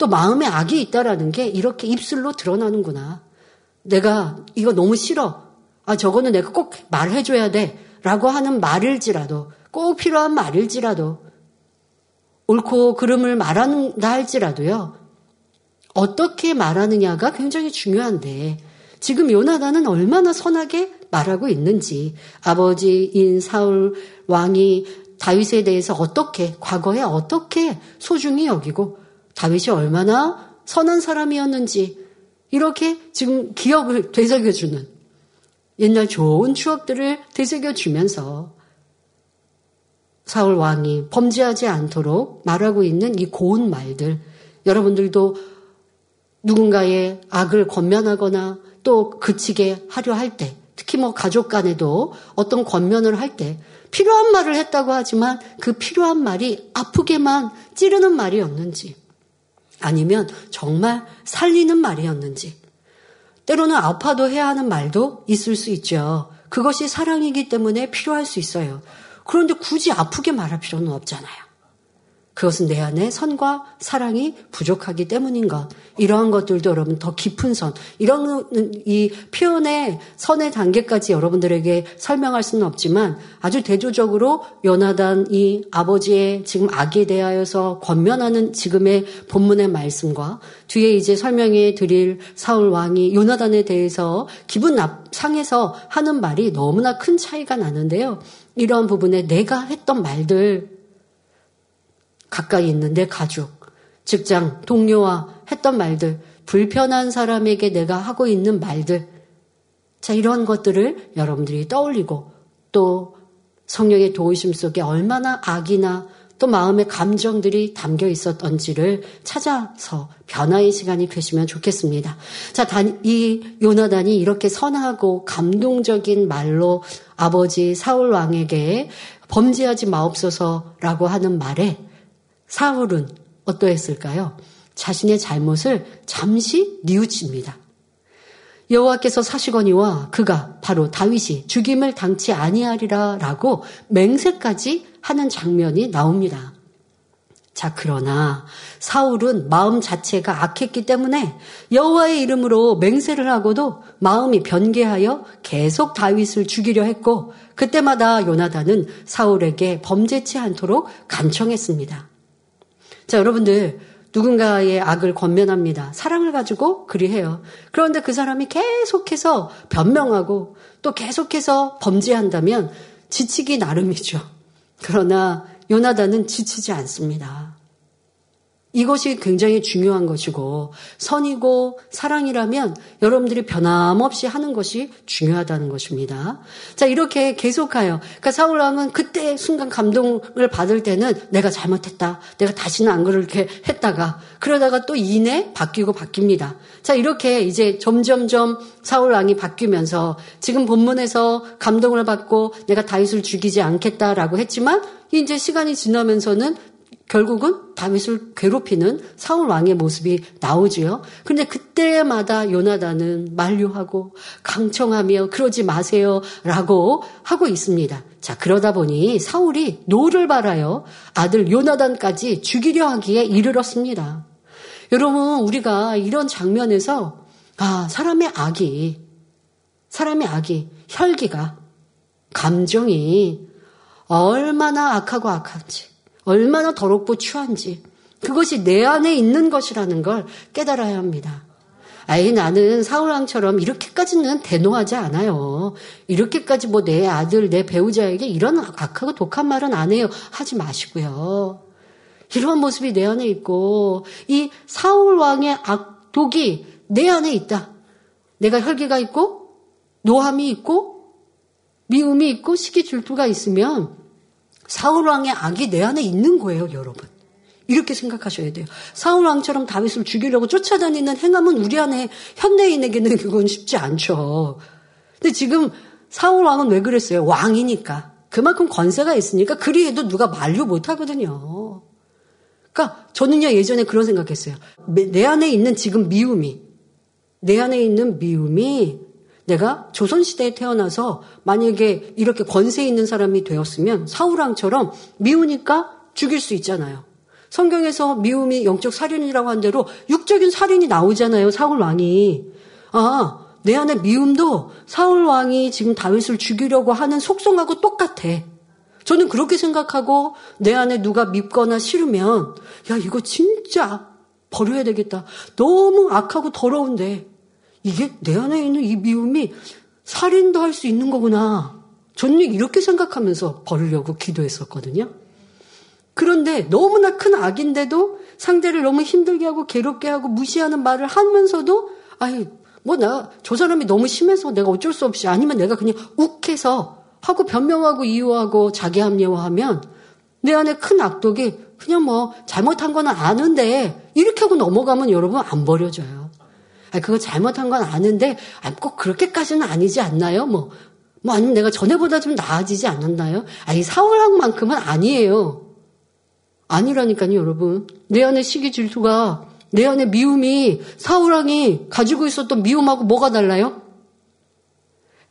또 마음에 악이 있다라는 게 이렇게 입술로 드러나는구나. 내가 이거 너무 싫어. 아 저거는 내가 꼭 말해줘야 돼라고 하는 말일지라도 꼭 필요한 말일지라도 옳고 그름을 말한다 할지라도요. 어떻게 말하느냐가 굉장히 중요한데 지금 요나단은 얼마나 선하게 말하고 있는지 아버지인 사울 왕이 다윗에 대해서 어떻게 과거에 어떻게 소중히 여기고 다윗이 얼마나 선한 사람이었는지 이렇게 지금 기억을 되새겨주는 옛날 좋은 추억들을 되새겨주면서 사울 왕이 범죄하지 않도록 말하고 있는 이 고운 말들 여러분들도 누군가의 악을 권면하거나 또 그치게 하려 할 때, 특히 뭐 가족 간에도 어떤 권면을 할 때 필요한 말을 했다고 하지만 그 필요한 말이 아프게만 찌르는 말이었는지 아니면 정말 살리는 말이었는지 때로는 아파도 해야 하는 말도 있을 수 있죠. 그것이 사랑이기 때문에 필요할 수 있어요. 그런데 굳이 아프게 말할 필요는 없잖아요. 그것은 내 안에 선과 사랑이 부족하기 때문인 것. 이러한 것들도 여러분 더 깊은 선, 이런 이 표현의 선의 단계까지 여러분들에게 설명할 수는 없지만 아주 대조적으로 요나단 이 아버지의 지금 악에 대하여서 권면하는 지금의 본문의 말씀과 뒤에 이제 설명해 드릴 사울 왕이 요나단에 대해서 기분 상해서 하는 말이 너무나 큰 차이가 나는데요. 이러한 부분에 내가 했던 말들 가까이 있는 내 가족, 직장, 동료와 했던 말들, 불편한 사람에게 내가 하고 있는 말들. 자, 이런 것들을 여러분들이 떠올리고 또 성령의 도우심 속에 얼마나 악이나 또 마음의 감정들이 담겨 있었던지를 찾아서 변화의 시간이 되시면 좋겠습니다. 자, 이 요나단이 이렇게 선하고 감동적인 말로 아버지 사울 왕에게 범죄하지 마옵소서라고 하는 말에 사울은 어떠했을까요? 자신의 잘못을 잠시 뉘우칩니다. 여호와께서 사시거니와 그가 바로 다윗이 죽임을 당치 아니하리라라고 맹세까지 하는 장면이 나옵니다. 자, 그러나 사울은 마음 자체가 악했기 때문에 여호와의 이름으로 맹세를 하고도 마음이 변개하여 계속 다윗을 죽이려 했고 그때마다 요나단은 사울에게 범죄치 않도록 간청했습니다. 자, 여러분들, 누군가의 악을 권면합니다. 사랑을 가지고 그리해요. 그런데 그 사람이 계속해서 변명하고 또 계속해서 범죄한다면 지치기 나름이죠. 그러나 요나단은 지치지 않습니다. 이것이 굉장히 중요한 것이고 선이고 사랑이라면 여러분들이 변함없이 하는 것이 중요하다는 것입니다. 자 이렇게 계속하여 그러니까 사울 왕은 그때 순간 감동을 받을 때는 내가 잘못했다. 내가 다시는 안 그렇게 했다가 그러다가 또 이내 바뀌고 바뀝니다. 자 이렇게 이제 점점점 사울 왕이 바뀌면서 지금 본문에서 감동을 받고 내가 다윗을 죽이지 않겠다라고 했지만 이제 시간이 지나면서는 결국은 다윗을 괴롭히는 사울 왕의 모습이 나오지요. 그런데 그때마다 요나단은 만류하고 강청하며 그러지 마세요라고 하고 있습니다. 자, 그러다 보니 사울이 노를 발하여 아들 요나단까지 죽이려 하기에 이르렀습니다. 여러분, 우리가 이런 장면에서 아, 사람의 악이 사람의 악이 혈기가 감정이 얼마나 악하고 악한지 얼마나 더럽고 추한지 그것이 내 안에 있는 것이라는 걸 깨달아야 합니다. 아이 나는 사울왕처럼 이렇게까지는 대노하지 않아요. 이렇게까지 뭐 내 아들, 내 배우자에게 이런 악하고 독한 말은 안 해요. 하지 마시고요. 이런 모습이 내 안에 있고 이 사울왕의 악독이 내 안에 있다. 내가 혈기가 있고 노함이 있고 미움이 있고 시기 질투가 있으면 사울왕의 악이 내 안에 있는 거예요, 여러분. 이렇게 생각하셔야 돼요. 사울왕처럼 다윗을 죽이려고 쫓아다니는 행함은 우리 안에 현대인에게는 그건 쉽지 않죠. 근데 지금 사울왕은 왜 그랬어요? 왕이니까. 그만큼 권세가 있으니까 그리 해도 누가 만류 못 하거든요. 그러니까 저는요 예전에 그런 생각했어요. 내 안에 있는 지금 미움이 내 안에 있는 미움이 내가 조선시대에 태어나서 만약에 이렇게 권세 있는 사람이 되었으면 사우랑처럼 미우니까 죽일 수 있잖아요. 성경에서 미움이 영적 살인이라고 한 대로 육적인 살인이 나오잖아요. 사울 왕이. 아, 내 안에 미움도 사울 왕이 지금 다윗을 죽이려고 하는 속성하고 똑같아. 저는 그렇게 생각하고 내 안에 누가 밉거나 싫으면 야, 이거 진짜 버려야 되겠다. 너무 악하고 더러운데 이게 내 안에 있는 이 미움이 살인도 할 수 있는 거구나. 저는 이렇게 생각하면서 버리려고 기도했었거든요. 그런데 너무나 큰 악인데도 상대를 너무 힘들게 하고 괴롭게 하고 무시하는 말을 하면서도 아이 뭐 나 저 사람이 너무 심해서 내가 어쩔 수 없이 아니면 내가 그냥 욱해서 하고 변명하고 이유하고 자기 합리화하면 내 안에 큰 악독이 그냥 뭐 잘못한 거는 아는데 이렇게 하고 넘어가면 여러분 안 버려져요. 아, 그거 잘못한 건 아는데 아, 꼭 그렇게까지는 아니지 않나요? 뭐, 뭐 아니면 내가 전에보다 좀 나아지지 않았나요? 아니 사울왕만큼은 아니에요. 아니라니까요, 여러분. 내 안에 시기 질투가 내 안에 미움이 사울왕이 가지고 있었던 미움하고 뭐가 달라요?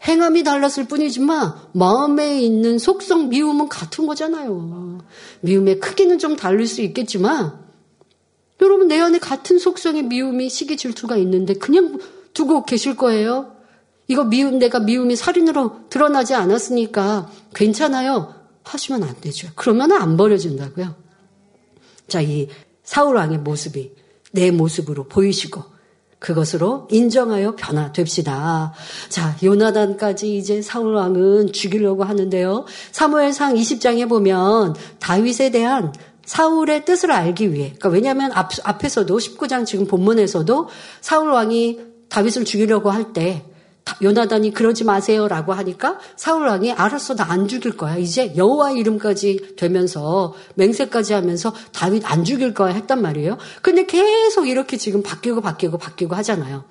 행함이 달랐을 뿐이지만 마음에 있는 속성 미움은 같은 거잖아요. 미움의 크기는 좀 다를 수 있겠지만 여러분 내 안에 같은 속성의 미움이 시기 질투가 있는데 그냥 두고 계실 거예요. 이거 미움 내가 미움이 살인으로 드러나지 않았으니까 괜찮아요. 하시면 안 되죠. 그러면 안 버려진다고요. 자, 이 사울 왕의 모습이 내 모습으로 보이시고 그것으로 인정하여 변화됩시다. 자, 요나단까지 이제 사울 왕은 죽이려고 하는데요. 사무엘상 20장에 보면 다윗에 대한 사울의 뜻을 알기 위해, 그러니까 왜냐하면 앞, 앞에서도 19장 지금 본문에서도 사울 왕이 다윗을 죽이려고 할 때 요나단이 그러지 마세요라고 하니까 사울 왕이 알았어 나 안 죽일 거야 이제 여호와 이름까지 되면서 맹세까지 하면서 다윗 안 죽일 거야 했단 말이에요. 근데 계속 이렇게 지금 바뀌고 바뀌고 바뀌고 하잖아요.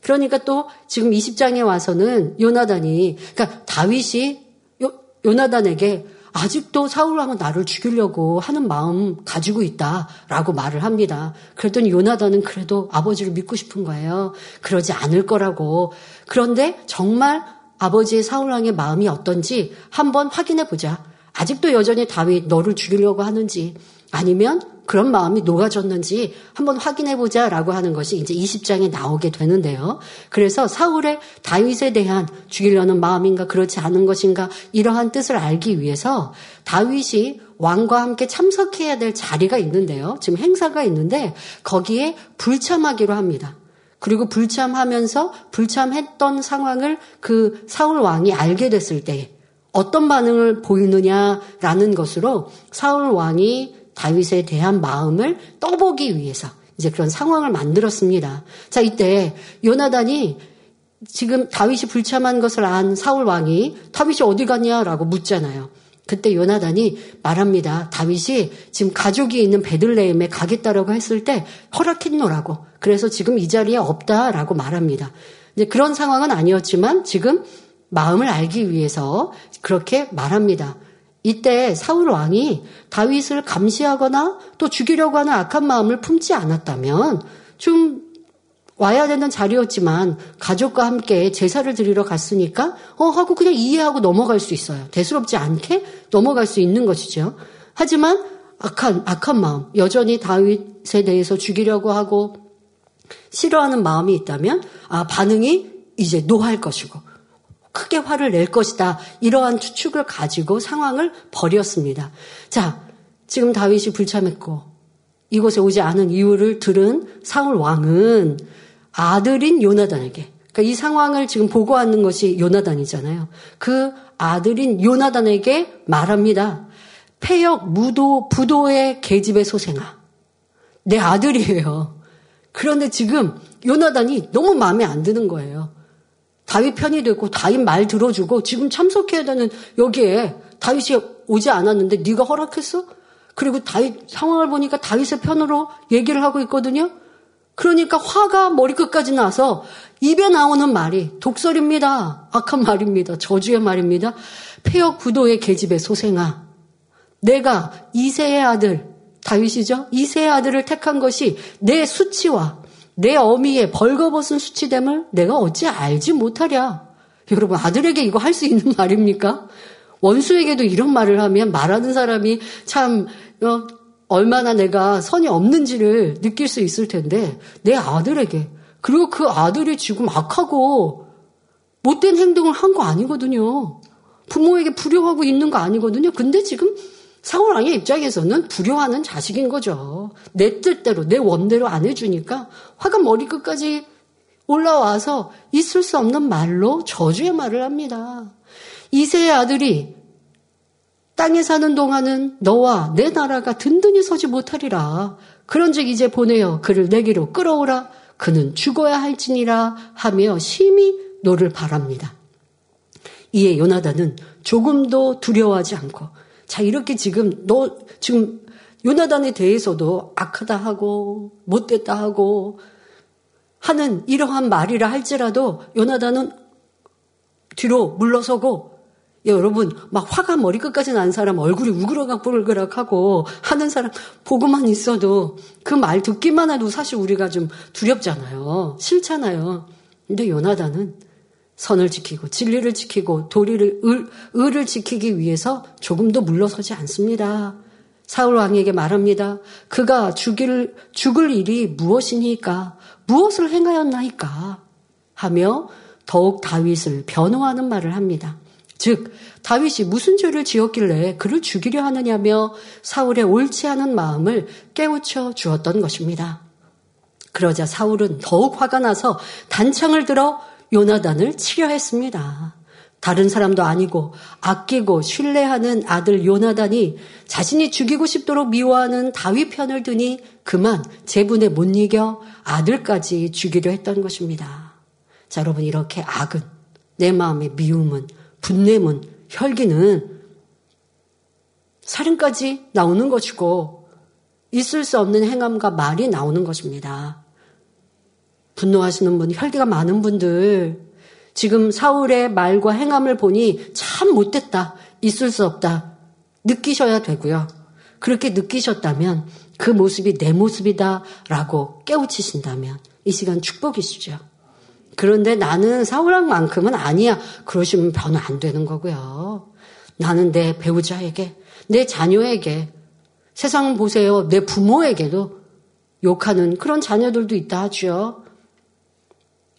그러니까 또 지금 20장에 와서는 요나단이 그러니까 다윗이 요, 요나단에게 아직도 사울왕은 나를 죽이려고 하는 마음 가지고 있다라고 말을 합니다. 그랬더니 요나단은 그래도 아버지를 믿고 싶은 거예요. 그러지 않을 거라고. 그런데 정말 아버지의 사울왕의 마음이 어떤지 한번 확인해 보자. 아직도 여전히 다윗 너를 죽이려고 하는지 아니면 그런 마음이 녹아졌는지 한번 확인해 보자라고 하는 것이 이제 20장에 나오게 되는데요. 그래서 사울의 다윗에 대한 죽이려는 마음인가 그렇지 않은 것인가 이러한 뜻을 알기 위해서 다윗이 왕과 함께 참석해야 될 자리가 있는데요. 지금 행사가 있는데 거기에 불참하기로 합니다. 그리고 불참하면서 불참했던 상황을 그 사울 왕이 알게 됐을 때 어떤 반응을 보이느냐라는 것으로 사울 왕이 다윗에 대한 마음을 떠보기 위해서 이제 그런 상황을 만들었습니다. 자, 이때 요나단이 지금 다윗이 불참한 것을 안 사울 왕이 다윗이 어디 갔냐라고 묻잖아요. 그때 요나단이 말합니다. 다윗이 지금 가족이 있는 베들레헴에 가겠다라고 했을 때 허락했노라고. 그래서 지금 이 자리에 없다라고 말합니다. 이제 그런 상황은 아니었지만 지금 마음을 알기 위해서 그렇게 말합니다. 이때 사울 왕이 다윗을 감시하거나 또 죽이려고 하는 악한 마음을 품지 않았다면 좀 와야 되는 자리였지만 가족과 함께 제사를 드리러 갔으니까 어 하고 그냥 이해하고 넘어갈 수 있어요. 대수롭지 않게 넘어갈 수 있는 것이죠. 하지만 악한 악한 마음 여전히 다윗에 대해서 죽이려고 하고 싫어하는 마음이 있다면 아 반응이 이제 노할 것이고 크게 화를 낼 것이다. 이러한 추측을 가지고 상황을 벌였습니다. 자, 지금 다윗이 불참했고 이곳에 오지 않은 이유를 들은 사울 왕은 아들인 요나단에게 그러니까 이 상황을 지금 보고하는 것이 요나단이잖아요. 그 아들인 요나단에게 말합니다. 폐역 무도 부도의 계집의 소생아. 내 아들이에요. 그런데 지금 요나단이 너무 마음에 안 드는 거예요. 다윗 편이 되고 다윗 말 들어주고 지금 참석해야 되는 여기에 다윗이 오지 않았는데 네가 허락했어? 그리고 다윗 상황을 보니까 다윗의 편으로 얘기를 하고 있거든요. 그러니까 화가 머리끝까지 나서 입에 나오는 말이 독설입니다. 악한 말입니다. 저주의 말입니다. 폐역 구도의 계집의 소생아. 내가 이세의 아들 다윗이죠. 이세의 아들을 택한 것이 내 수치와 내 어미의 벌거벗은 수치됨을 내가 어찌 알지 못하랴. 여러분, 아들에게 이거 할 수 있는 말입니까? 원수에게도 이런 말을 하면 말하는 사람이 참, 어, 얼마나 내가 선이 없는지를 느낄 수 있을 텐데, 내 아들에게, 그리고 그 아들이 지금 악하고 못된 행동을 한 거 아니거든요. 부모에게 불효하고 있는 거 아니거든요. 근데 지금 사울왕의 입장에서는 불효하는 자식인 거죠. 내 뜻대로, 내 원대로 안 해주니까 화가 머리끝까지 올라와서 있을 수 없는 말로 저주의 말을 합니다. 이세의 아들이 땅에 사는 동안은 너와 내 나라가 든든히 서지 못하리라. 그런즉 이제 보내어 그를 내게로 끌어오라. 그는 죽어야 할지니라 하며 심히 너를 바랍니다. 이에 요나단은 조금도 두려워하지 않고 자, 이렇게 지금 너 지금 요나단에 대해서도 악하다 하고 못됐다 하고 하는 이러한 말이라 할지라도 요나단은 뒤로 물러서고 여러분 막 화가 머리끝까지 난 사람 얼굴이 우그러각부그락하고 하는 사람 보고만 있어도 그 말 듣기만 해도 사실 우리가 좀 두렵잖아요. 싫잖아요. 근데 요나단은 선을 지키고 진리를 지키고 도리를 을, 을을 지키기 위해서 조금도 물러서지 않습니다. 사울 왕에게 말합니다. 그가 죽일 죽을 일이 무엇이니까 무엇을 행하였나이까 하며 더욱 다윗을 변호하는 말을 합니다. 즉 다윗이 무슨 죄를 지었길래 그를 죽이려 하느냐며 사울의 옳지 않은 마음을 깨우쳐 주었던 것입니다. 그러자 사울은 더욱 화가 나서 단창을 들어 요나단을 치려 했습니다. 다른 사람도 아니고 아끼고 신뢰하는 아들 요나단이 자신이 죽이고 싶도록 미워하는 다윗 편을 드니 그만 제분에 못 이겨 아들까지 죽이려 했던 것입니다. 자, 여러분 이렇게 악은 내 마음의 미움은 분냄은 혈기는 살인까지 나오는 것이고 있을 수 없는 행함과 말이 나오는 것입니다. 분노하시는 분, 혈기가 많은 분들, 지금 사울의 말과 행함을 보니 참 못됐다, 있을 수 없다, 느끼셔야 되고요. 그렇게 느끼셨다면 그 모습이 내 모습이다라고 깨우치신다면 이 시간 축복이시죠. 그런데 나는 사울왕만큼은 아니야. 그러시면 변화 안 되는 거고요. 나는 내 배우자에게, 내 자녀에게, 세상 보세요. 내 부모에게도 욕하는 그런 자녀들도 있다 하죠.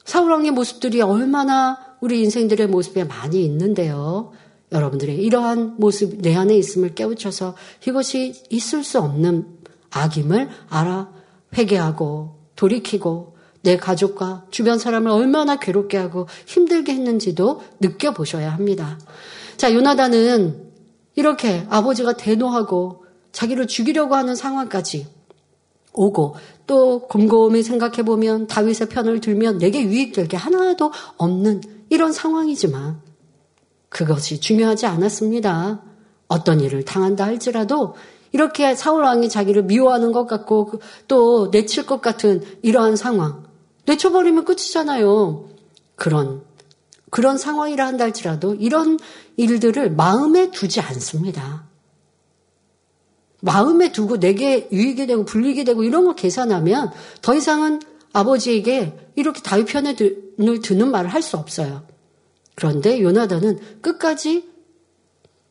사울왕의 모습들이 얼마나 우리 인생들의 모습에 많이 있는데요. 여러분들의 이러한 모습 내 안에 있음을 깨우쳐서 이것이 있을 수 없는 악임을 알아 회개하고 돌이키고 내 가족과 주변 사람을 얼마나 괴롭게 하고 힘들게 했는지도 느껴보셔야 합니다. 자, 요나단은 이렇게 아버지가 대노하고 자기를 죽이려고 하는 상황까지 오고 또 곰곰이 생각해 보면 다윗의 편을 들면 내게 유익될 게 하나도 없는 이런 상황이지만 그것이 중요하지 않았습니다. 어떤 일을 당한다 할지라도 이렇게 사울 왕이 자기를 미워하는 것 같고 또 내칠 것 같은 이러한 상황 내쳐버리면 끝이잖아요. 그런, 그런 상황이라 한다 할지라도 이런 일들을 마음에 두지 않습니다. 마음에 두고 내게 유익이 되고 불리게 되고 이런 걸 계산하면 더 이상은 아버지에게 이렇게 다윗 편을 드는 말을 할 수 없어요. 그런데 요나단은 끝까지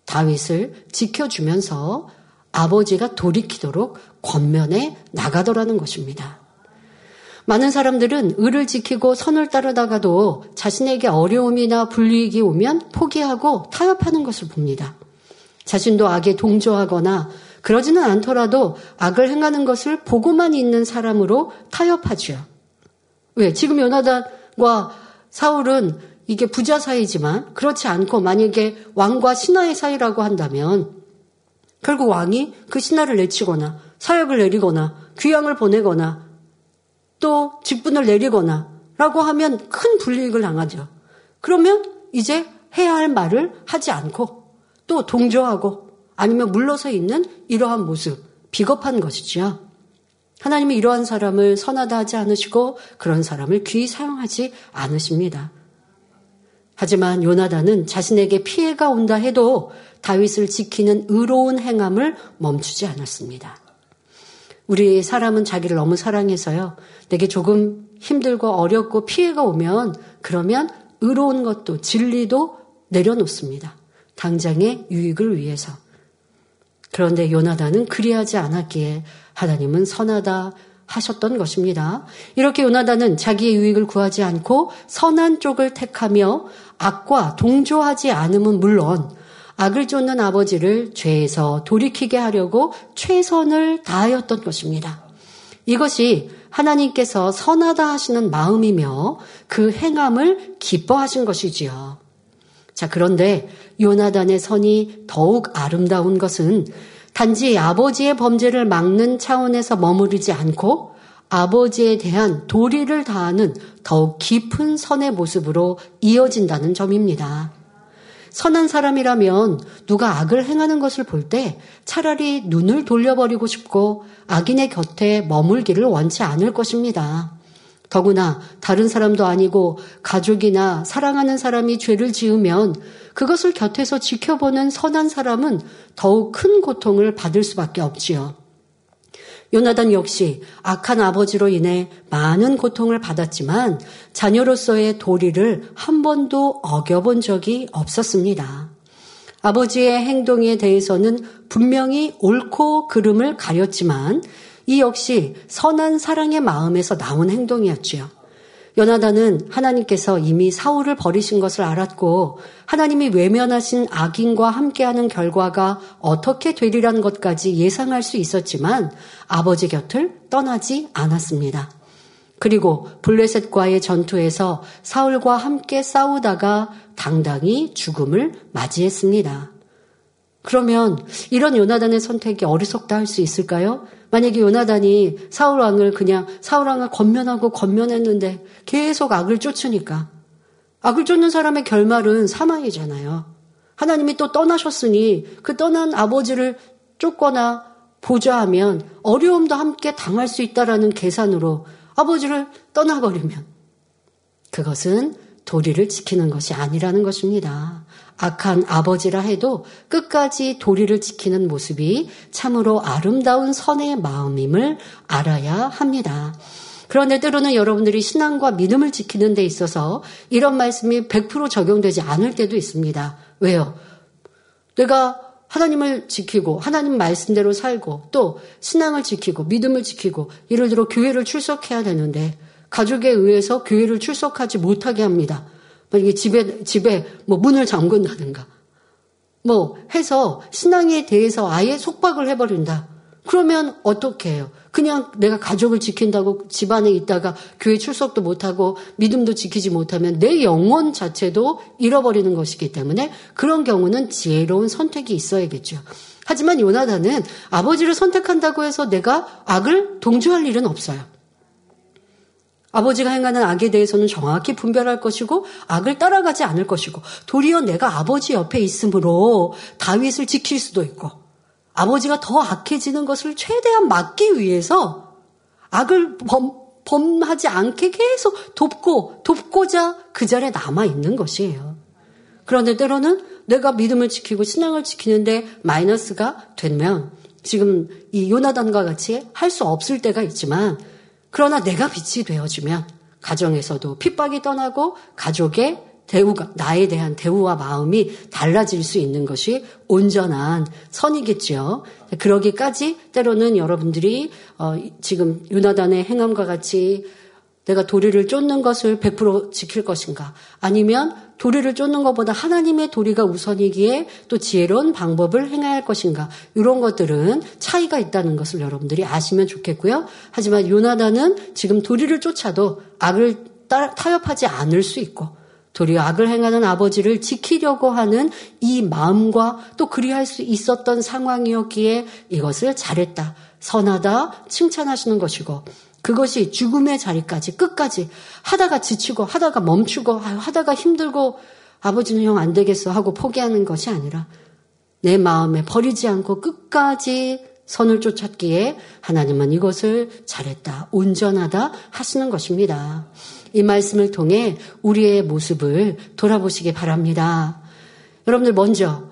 다윗을 지켜주면서 아버지가 돌이키도록 권면에 나가더라는 것입니다. 많은 사람들은 을을 지키고 선을 따르다가도 자신에게 어려움이나 불이익이 오면 포기하고 타협하는 것을 봅니다. 자신도 악에 동조하거나 그러지는 않더라도 악을 행하는 것을 보고만 있는 사람으로 타협하죠. 왜? 지금 요나단과 사울은 이게 부자 사이지만 그렇지 않고 만약에 왕과 신하의 사이라고 한다면 결국 왕이 그 신하를 내치거나 사역을 내리거나 귀양을 보내거나 또 직분을 내리거나 라고 하면 큰 불이익을 당하죠. 그러면 이제 해야 할 말을 하지 않고 또 동조하고 아니면 물러서 있는 이러한 모습, 비겁한 것이지요. 하나님은 이러한 사람을 선하다 하지 않으시고 그런 사람을 귀히 사용하지 않으십니다. 하지만 요나단은 자신에게 피해가 온다 해도 다윗을 지키는 의로운 행함을 멈추지 않았습니다. 우리 사람은 자기를 너무 사랑해서요. 내게 조금 힘들고 어렵고 피해가 오면 그러면 의로운 것도 진리도 내려놓습니다. 당장의 유익을 위해서. 그런데 요나단은 그리하지 않았기에 하나님은 선하다 하셨던 것입니다. 이렇게 요나단은 자기의 유익을 구하지 않고 선한 쪽을 택하며 악과 동조하지 않음은 물론 악을 쫓는 아버지를 죄에서 돌이키게 하려고 최선을 다하였던 것입니다. 이것이 하나님께서 선하다 하시는 마음이며 그 행함을 기뻐하신 것이지요. 자, 그런데 요나단의 선이 더욱 아름다운 것은 단지 아버지의 범죄를 막는 차원에서 머무르지 않고 아버지에 대한 도리를 다하는 더욱 깊은 선의 모습으로 이어진다는 점입니다. 선한 사람이라면 누가 악을 행하는 것을 볼 때 차라리 눈을 돌려버리고 싶고 악인의 곁에 머물기를 원치 않을 것입니다. 더구나 다른 사람도 아니고 가족이나 사랑하는 사람이 죄를 지으면 그것을 곁에서 지켜보는 선한 사람은 더욱 큰 고통을 받을 수밖에 없지요. 요나단 역시 악한 아버지로 인해 많은 고통을 받았지만 자녀로서의 도리를 한 번도 어겨본 적이 없었습니다. 아버지의 행동에 대해서는 분명히 옳고 그름을 가렸지만 이 역시 선한 사랑의 마음에서 나온 행동이었지요. 요나단은 하나님께서 이미 사울을 버리신 것을 알았고 하나님이 외면하신 악인과 함께하는 결과가 어떻게 되리라는 것까지 예상할 수 있었지만 아버지 곁을 떠나지 않았습니다. 그리고 블레셋과의 전투에서 사울과 함께 싸우다가 당당히 죽음을 맞이했습니다. 그러면 이런 요나단의 선택이 어리석다 할 수 있을까요? 만약에 요나단이 사울 왕을 그냥 사울 왕을 건면하고 건면했는데 계속 악을 쫓으니까 악을 쫓는 사람의 결말은 사망이잖아요. 하나님이 또 떠나셨으니 그 떠난 아버지를 쫓거나 보좌하면 어려움도 함께 당할 수 있다라는 계산으로 아버지를 떠나버리면 그것은 도리를 지키는 것이 아니라는 것입니다. 악한 아버지라 해도 끝까지 도리를 지키는 모습이 참으로 아름다운 선의 마음임을 알아야 합니다. 그런데 때로는 여러분들이 신앙과 믿음을 지키는 데 있어서 이런 말씀이 100% 적용되지 않을 때도 있습니다. 왜요? 내가 하나님을 지키고 하나님 말씀대로 살고 또 신앙을 지키고 믿음을 지키고 예를 들어 교회를 출석해야 되는데 가족에 의해서 교회를 출석하지 못하게 합니다. 만약에 집에, 집에 뭐 문을 잠근다든가, 뭐 해서 신앙에 대해서 아예 속박을 해버린다. 그러면 어떻게 해요? 그냥 내가 가족을 지킨다고 집안에 있다가 교회 출석도 못하고 믿음도 지키지 못하면 내 영혼 자체도 잃어버리는 것이기 때문에 그런 경우는 지혜로운 선택이 있어야겠죠. 하지만 요나단은 아버지를 선택한다고 해서 내가 악을 동조할 일은 없어요. 아버지가 행하는 악에 대해서는 정확히 분별할 것이고 악을 따라가지 않을 것이고 도리어 내가 아버지 옆에 있으므로 다윗을 지킬 수도 있고 아버지가 더 악해지는 것을 최대한 막기 위해서 악을 범, 범하지 않게 계속 돕고 돕고자 그 자리에 남아 있는 것이에요. 그런데 때로는 내가 믿음을 지키고 신앙을 지키는데 마이너스가 되면 지금 이 요나단과 같이 할 수 없을 때가 있지만 그러나 내가 빛이 되어주면 가정에서도 핍박이 떠나고 가족의 대우가, 나에 대한 대우와 마음이 달라질 수 있는 것이 온전한 선이겠지요. 그러기까지 때로는 여러분들이 어, 지금 유나단의 행함과 같이 내가 도리를 쫓는 것을 100% 지킬 것인가? 아니면 도리를 쫓는 것보다 하나님의 도리가 우선이기에 또 지혜로운 방법을 행해야 할 것인가? 이런 것들은 차이가 있다는 것을 여러분들이 아시면 좋겠고요. 하지만 요나단은 지금 도리를 쫓아도 악을 타협하지 않을 수 있고 도리어 악을 행하는 아버지를 지키려고 하는 이 마음과 또 그리할 수 있었던 상황이었기에 이것을 잘했다. 선하다. 칭찬하시는 것이고 그것이 죽음의 자리까지 끝까지 하다가 지치고 하다가 멈추고 하다가 힘들고 아버지는 형 안 되겠어 하고 포기하는 것이 아니라 내 마음에 버리지 않고 끝까지 선을 쫓았기에 하나님은 이것을 잘했다, 온전하다 하시는 것입니다. 이 말씀을 통해 우리의 모습을 돌아보시기 바랍니다. 여러분들 먼저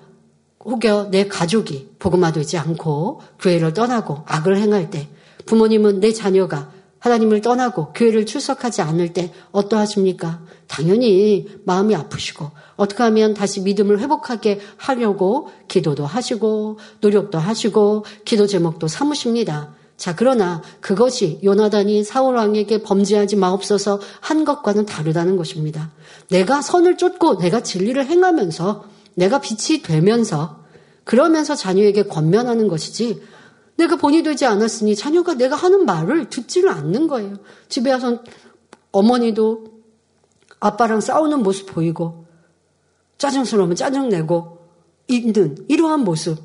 혹여 내 가족이 복음화 되지 않고 교회를 떠나고 악을 행할 때 부모님은 내 자녀가 하나님을 떠나고 교회를 출석하지 않을 때 어떠하십니까? 당연히 마음이 아프시고 어떻게 하면 다시 믿음을 회복하게 하려고 기도도 하시고 노력도 하시고 기도 제목도 삼으십니다. 자, 그러나 그것이 요나단이 사울 왕에게 범죄하지 마옵소서 한 것과는 다르다는 것입니다. 내가 선을 쫓고 내가 진리를 행하면서 내가 빛이 되면서 그러면서 자녀에게 권면하는 것이지 내가 본이 되지 않았으니 자녀가 내가 하는 말을 듣지를 않는 거예요. 집에 와서 어머니도 아빠랑 싸우는 모습 보이고 짜증스러우면 짜증내고 있는 이러한 모습.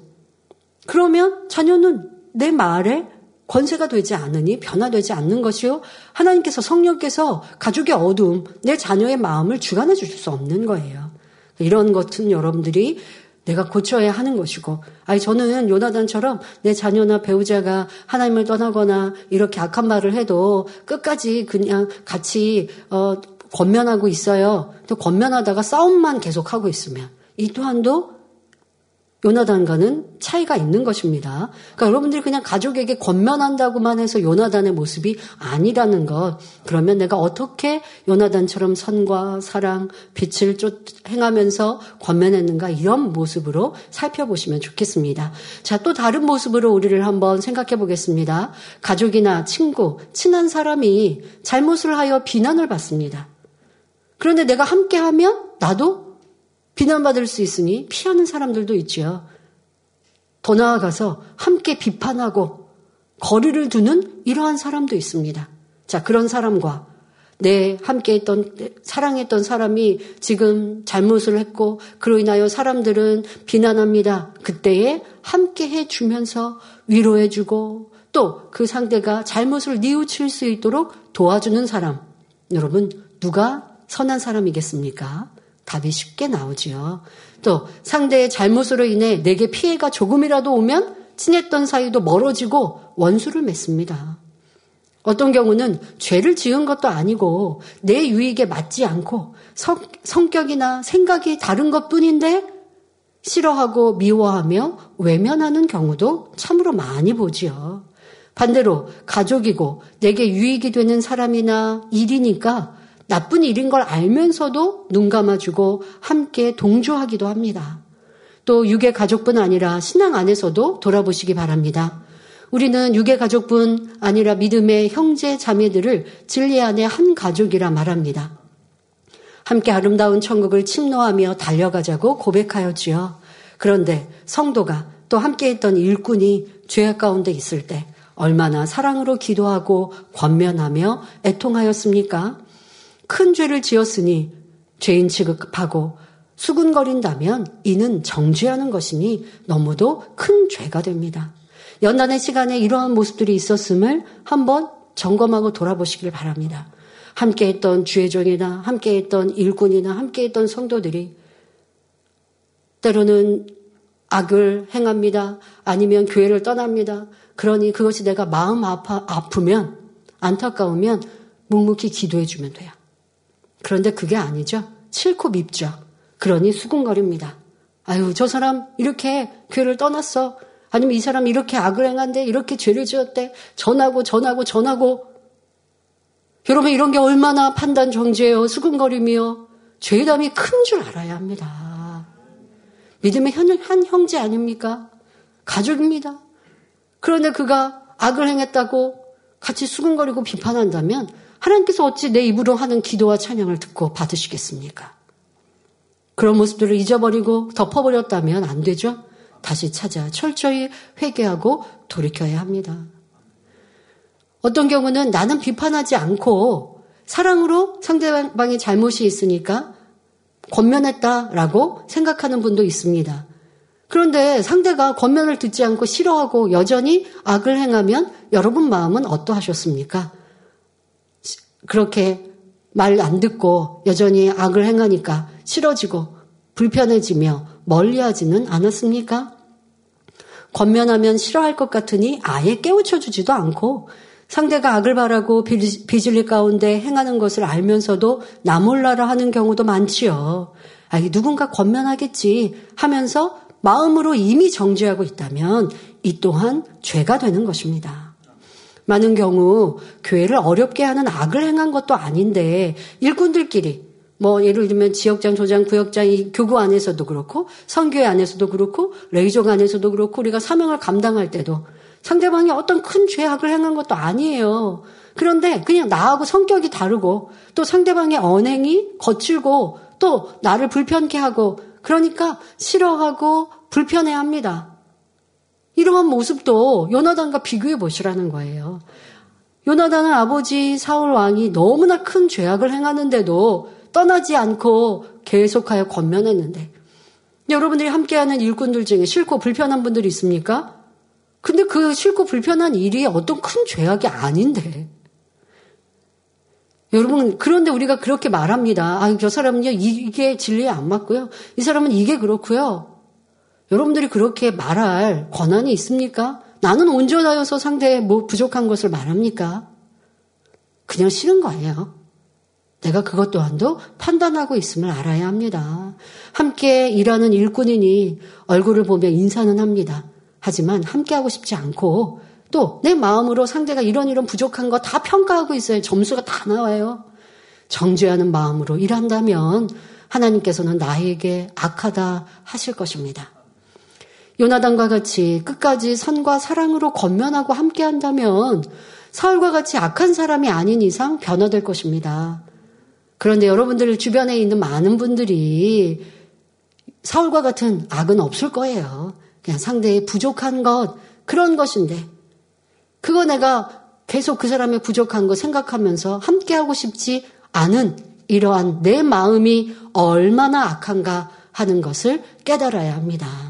그러면 자녀는 내 말에 권세가 되지 않으니 변화되지 않는 것이요. 하나님께서 성령께서 가족의 어두움, 내 자녀의 마음을 주관해 주실 수 없는 거예요. 이런 것은 여러분들이 내가 고쳐야 하는 것이고, 아니, 저는 요나단처럼 내 자녀나 배우자가 하나님을 떠나거나 이렇게 악한 말을 해도 끝까지 그냥 같이, 어, 권면하고 있어요. 또 권면하다가 싸움만 계속하고 있으면 이 또한도 요나단과는 차이가 있는 것입니다. 그러니까 여러분들이 그냥 가족에게 권면한다고만 해서 요나단의 모습이 아니라는 것. 그러면 내가 어떻게 요나단처럼 선과 사랑, 빛을 쫓 행하면서 권면했는가 이런 모습으로 살펴보시면 좋겠습니다. 자, 또 다른 모습으로 우리를 한번 생각해 보겠습니다. 가족이나 친구, 친한 사람이 잘못을 하여 비난을 받습니다. 그런데 내가 함께 하면 나도 비난받을 수 있으니 피하는 사람들도 있지요. 더 나아가서 함께 비판하고 거리를 두는 이러한 사람도 있습니다. 자, 그런 사람과 내 함께 했던, 사랑했던 사람이 지금 잘못을 했고, 그로 인하여 사람들은 비난합니다. 그때에 함께 해주면서 위로해주고, 또 그 상대가 잘못을 뉘우칠 수 있도록 도와주는 사람. 여러분, 누가 선한 사람이겠습니까? 답이 쉽게 나오지요. 또 상대의 잘못으로 인해 내게 피해가 조금이라도 오면 친했던 사이도 멀어지고 원수를 맺습니다. 어떤 경우는 죄를 지은 것도 아니고 내 유익에 맞지 않고 성, 성격이나 생각이 다른 것 뿐인데 싫어하고 미워하며 외면하는 경우도 참으로 많이 보지요. 반대로 가족이고 내게 유익이 되는 사람이나 일이니까 나쁜 일인 걸 알면서도 눈 감아주고 함께 동조하기도 합니다. 또 육의 가족뿐 아니라 신앙 안에서도 돌아보시기 바랍니다. 우리는 육의 가족뿐 아니라 믿음의 형제 자매들을 진리 안에 한 가족이라 말합니다. 함께 아름다운 천국을 침노하며 달려가자고 고백하였지요. 그런데 성도가 또 함께 했던 일꾼이 죄악 가운데 있을 때 얼마나 사랑으로 기도하고 권면하며 애통하였습니까? 큰 죄를 지었으니 죄인 취급하고 수군거린다면 이는 정죄하는 것이니 너무도 큰 죄가 됩니다. 연단의 시간에 이러한 모습들이 있었음을 한번 점검하고 돌아보시길 바랍니다. 함께 했던 주의종이나 함께 했던 일꾼이나 함께 했던 성도들이 때로는 악을 행합니다. 아니면 교회를 떠납니다. 그러니 그것이 내가 마음 아파, 아프면, 안타까우면 묵묵히 기도해 주면 돼요. 그런데 그게 아니죠. 싫고 밉죠. 그러니 수군거립니다. 아유, 저 사람 이렇게 교회를 떠났어. 아니면 이 사람 이렇게 악을 행한데, 이렇게 죄를 지었대. 전하고, 전하고, 전하고. 여러분, 이런 게 얼마나 판단 정죄예요. 수군거림이요. 죄담이 큰 줄 알아야 합니다. 믿음의 한 형제 아닙니까? 가족입니다. 그런데 그가 악을 행했다고 같이 수군거리고 비판한다면 하나님께서 어찌 내 입으로 하는 기도와 찬양을 듣고 받으시겠습니까? 그런 모습들을 잊어버리고 덮어버렸다면 안 되죠? 다시 찾아 철저히 회개하고 돌이켜야 합니다. 어떤 경우는 나는 비판하지 않고 사랑으로 상대방의 잘못이 있으니까 권면했다라고 생각하는 분도 있습니다. 그런데 상대가 권면을 듣지 않고 싫어하고 여전히 악을 행하면 여러분 마음은 어떠하셨습니까? 그렇게 말 안 듣고 여전히 악을 행하니까 싫어지고 불편해지며 멀리하지는 않았습니까? 권면하면 싫어할 것 같으니 아예 깨우쳐 주지도 않고 상대가 악을 바라고 비질리 가운데 행하는 것을 알면서도 나 몰라라 하는 경우도 많지요. 아, 누군가 권면하겠지 하면서 마음으로 이미 정죄하고 있다면 이 또한 죄가 되는 것입니다. 많은 경우 교회를 어렵게 하는 악을 행한 것도 아닌데 일꾼들끼리 뭐 예를 들면 지역장, 조장, 구역장 이 교구 안에서도 그렇고 선교회 안에서도 그렇고 레이종 안에서도 그렇고 우리가 사명을 감당할 때도 상대방이 어떤 큰 죄악을 행한 것도 아니에요. 그런데 그냥 나하고 성격이 다르고 또 상대방의 언행이 거칠고 또 나를 불편케 하고 그러니까 싫어하고 불편해합니다. 이러한 모습도 요나단과 비교해 보시라는 거예요. 요나단은 아버지 사울 왕이 너무나 큰 죄악을 행하는데도 떠나지 않고 계속하여 권면했는데 여러분들이 함께하는 일꾼들 중에 싫고 불편한 분들이 있습니까? 근데 그 싫고 불편한 일이 어떤 큰 죄악이 아닌데 여러분 그런데 우리가 그렇게 말합니다. 아, 저 사람은요 이게 진리에 안 맞고요. 이 사람은 이게 그렇고요. 여러분들이 그렇게 말할 권한이 있습니까? 나는 온전하여서 상대의 뭐 부족한 것을 말합니까? 그냥 싫은 거예요. 내가 그것 또한도 판단하고 있음을 알아야 합니다. 함께 일하는 일꾼이니 얼굴을 보며 인사는 합니다. 하지만 함께 하고 싶지 않고 또 내 마음으로 상대가 이런 이런 부족한 거 다 평가하고 있어요. 점수가 다 나와요. 정죄하는 마음으로 일한다면 하나님께서는 나에게 악하다 하실 것입니다. 요나단과 같이 끝까지 선과 사랑으로 건면하고 함께 한다면 사울과 같이 악한 사람이 아닌 이상 변화될 것입니다. 그런데 여러분들 주변에 있는 많은 분들이 사울과 같은 악은 없을 거예요. 그냥 상대의 부족한 것, 그런 것인데, 그거 내가 계속 그 사람의 부족한 거 생각하면서 함께하고 싶지 않은 이러한 내 마음이 얼마나 악한가 하는 것을 깨달아야 합니다.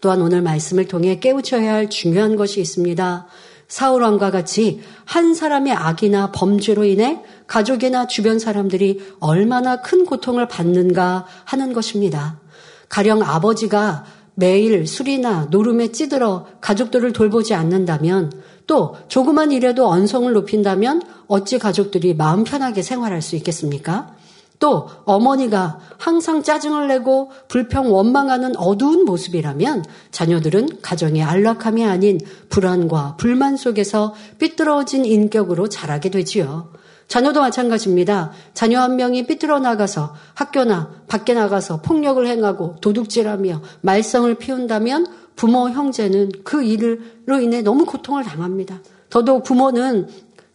또한 오늘 말씀을 통해 깨우쳐야 할 중요한 것이 있습니다. 사울왕과 같이 한 사람의 악이나 범죄로 인해 가족이나 주변 사람들이 얼마나 큰 고통을 받는가 하는 것입니다. 가령 아버지가 매일 술이나 노름에 찌들어 가족들을 돌보지 않는다면 또 조그만 일에도 언성을 높인다면 어찌 가족들이 마음 편하게 생활할 수 있겠습니까? 또 어머니가 항상 짜증을 내고 불평 원망하는 어두운 모습이라면 자녀들은 가정의 안락함이 아닌 불안과 불만 속에서 삐뚤어진 인격으로 자라게 되지요. 자녀도 마찬가지입니다. 자녀 한 명이 삐뚤어 나가서 학교나 밖에 나가서 폭력을 행하고 도둑질하며 말썽을 피운다면 부모 형제는 그 일로 인해 너무 고통을 당합니다. 더더욱 부모는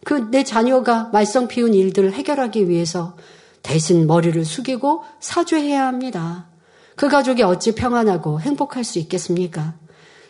그 내 자녀가 말썽 피운 일들을 해결하기 위해서 대신 머리를 숙이고 사죄해야 합니다. 그 가족이 어찌 평안하고 행복할 수 있겠습니까?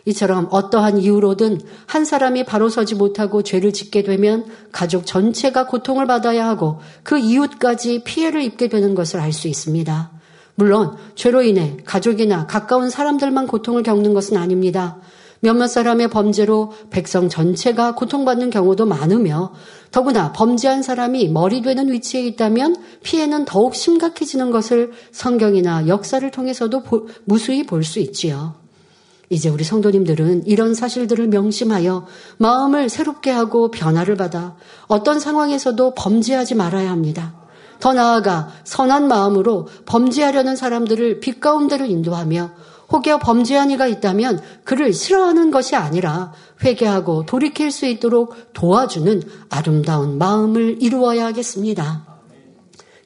이처럼 어떠한 이유로든 한 사람이 바로 서지 못하고 죄를 짓게 되면 가족 전체가 고통을 받아야 하고 그 이웃까지 피해를 입게 되는 것을 알 수 있습니다. 물론 죄로 인해 가족이나 가까운 사람들만 고통을 겪는 것은 아닙니다. 몇몇 사람의 범죄로 백성 전체가 고통받는 경우도 많으며 더구나 범죄한 사람이 머리 되는 위치에 있다면 피해는 더욱 심각해지는 것을 성경이나 역사를 통해서도 무수히 볼 수 있지요. 이제 우리 성도님들은 이런 사실들을 명심하여 마음을 새롭게 하고 변화를 받아 어떤 상황에서도 범죄하지 말아야 합니다. 더 나아가 선한 마음으로 범죄하려는 사람들을 빛 가운데로 인도하며 혹여 범죄한 이가 있다면 그를 싫어하는 것이 아니라 회개하고 돌이킬 수 있도록 도와주는 아름다운 마음을 이루어야 하겠습니다.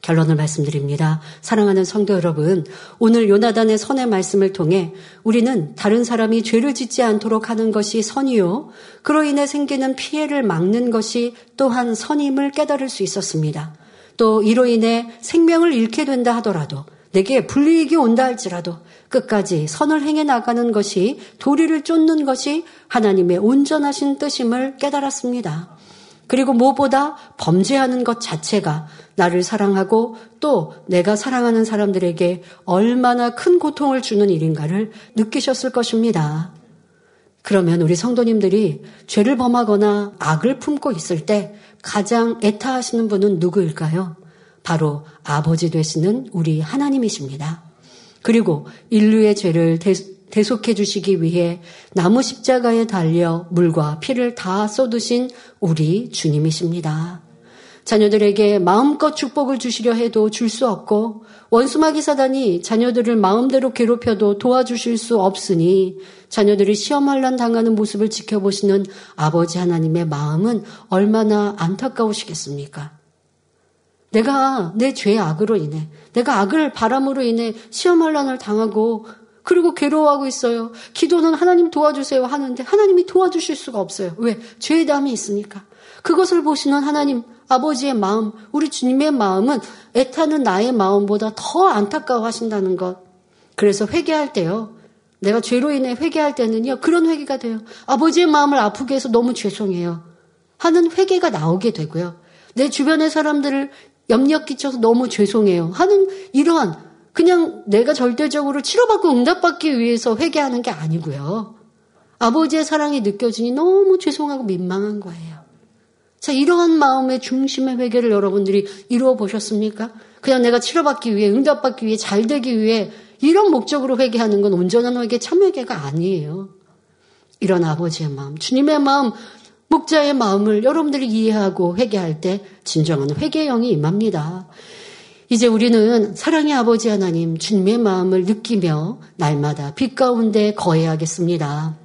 결론을 말씀드립니다. 사랑하는 성도 여러분, 오늘 요나단의 선의 말씀을 통해 우리는 다른 사람이 죄를 짓지 않도록 하는 것이 선이요. 그로 인해 생기는 피해를 막는 것이 또한 선임을 깨달을 수 있었습니다. 또 이로 인해 생명을 잃게 된다 하더라도 내게 불이익이 온다 할지라도 끝까지 선을 행해 나가는 것이 도리를 쫓는 것이 하나님의 온전하신 뜻임을 깨달았습니다. 그리고 무엇보다 범죄하는 것 자체가 나를 사랑하고 또 내가 사랑하는 사람들에게 얼마나 큰 고통을 주는 일인가를 느끼셨을 것입니다. 그러면 우리 성도님들이 죄를 범하거나 악을 품고 있을 때 가장 애타하시는 분은 누구일까요? 바로 아버지 되시는 우리 하나님이십니다. 그리고 인류의 죄를 대속해 주시기 위해 나무 십자가에 달려 물과 피를 다 쏟으신 우리 주님이십니다. 자녀들에게 마음껏 축복을 주시려 해도 줄 수 없고 원수마귀 사단이 자녀들을 마음대로 괴롭혀도 도와주실 수 없으니 자녀들이 시험환란 당하는 모습을 지켜보시는 아버지 하나님의 마음은 얼마나 안타까우시겠습니까? 내가 내 죄의 악으로 인해, 내가 악을 바람으로 인해 시험환란을 당하고 그리고 괴로워하고 있어요. 기도는 하나님 도와주세요 하는데 하나님이 도와주실 수가 없어요. 왜? 죄의 담이 있으니까. 그것을 보시는 하나님 아버지의 마음, 우리 주님의 마음은 애타는 나의 마음보다 더 안타까워 하신다는 것. 그래서 회개할 때요. 내가 죄로 인해 회개할 때는요. 그런 회개가 돼요. 아버지의 마음을 아프게 해서 너무 죄송해요. 하는 회개가 나오게 되고요. 내 주변의 사람들을 염려 끼쳐서 너무 죄송해요. 하는 이러한 그냥 내가 절대적으로 치료받고 응답받기 위해서 회개하는 게 아니고요. 아버지의 사랑이 느껴지니 너무 죄송하고 민망한 거예요. 자, 이러한 마음의 중심의 회개를 여러분들이 이루어 보셨습니까? 그냥 내가 치료받기 위해, 응답받기 위해, 잘 되기 위해 이런 목적으로 회개하는 건 온전한 회개, 참회개가 아니에요. 이런 아버지의 마음, 주님의 마음, 목자의 마음을 여러분들이 이해하고 회개할 때 진정한 회개의 영이 임합니다. 이제 우리는 사랑의 아버지 하나님, 주님의 마음을 느끼며 날마다 빛 가운데 거해야겠습니다.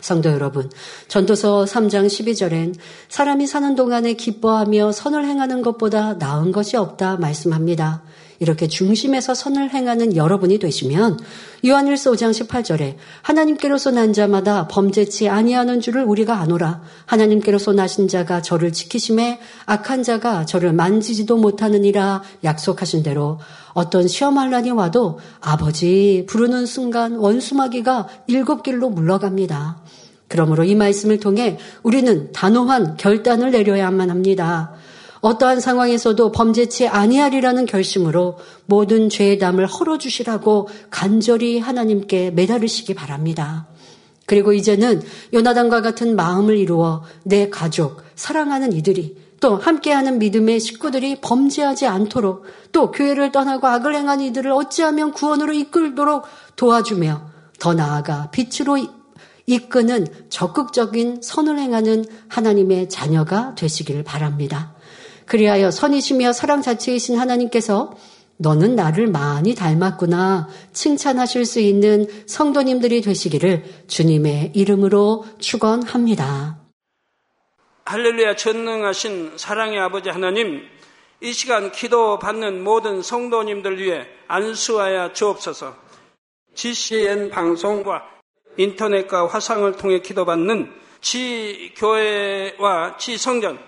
성도 여러분, 전도서 3장 12절엔 사람이 사는 동안에 기뻐하며 선을 행하는 것보다 나은 것이 없다 말씀합니다. 이렇게 중심에서 선을 행하는 여러분이 되시면 요한일서 5장 18절에 하나님께로서 난 자마다 범죄치 아니하는 줄을 우리가 아노라 하나님께로서 나신 자가 저를 지키심에 악한 자가 저를 만지지도 못하느니라 약속하신 대로 어떤 시험할란이 와도 아버지 부르는 순간 원수마귀가 일곱 길로 물러갑니다. 그러므로 이 말씀을 통해 우리는 단호한 결단을 내려야만 합니다. 어떠한 상황에서도 범죄치 아니하리라는 결심으로 모든 죄의 담을 헐어주시라고 간절히 하나님께 매달으시기 바랍니다. 그리고 이제는 요나단과 같은 마음을 이루어 내 가족, 사랑하는 이들이 또 함께하는 믿음의 식구들이 범죄하지 않도록 또 교회를 떠나고 악을 행한 이들을 어찌하면 구원으로 이끌도록 도와주며 더 나아가 빛으로 이끄는 적극적인 선을 행하는 하나님의 자녀가 되시기를 바랍니다. 그리하여 선이시며 사랑 자체이신 하나님께서 너는 나를 많이 닮았구나 칭찬하실 수 있는 성도님들이 되시기를 주님의 이름으로 축원합니다. 할렐루야 전능하신 사랑의 아버지 하나님 이 시간 기도 받는 모든 성도님들 위해 안수하여 주옵소서. GCN 방송과 인터넷과 화상을 통해 기도받는 지 교회와 지 성전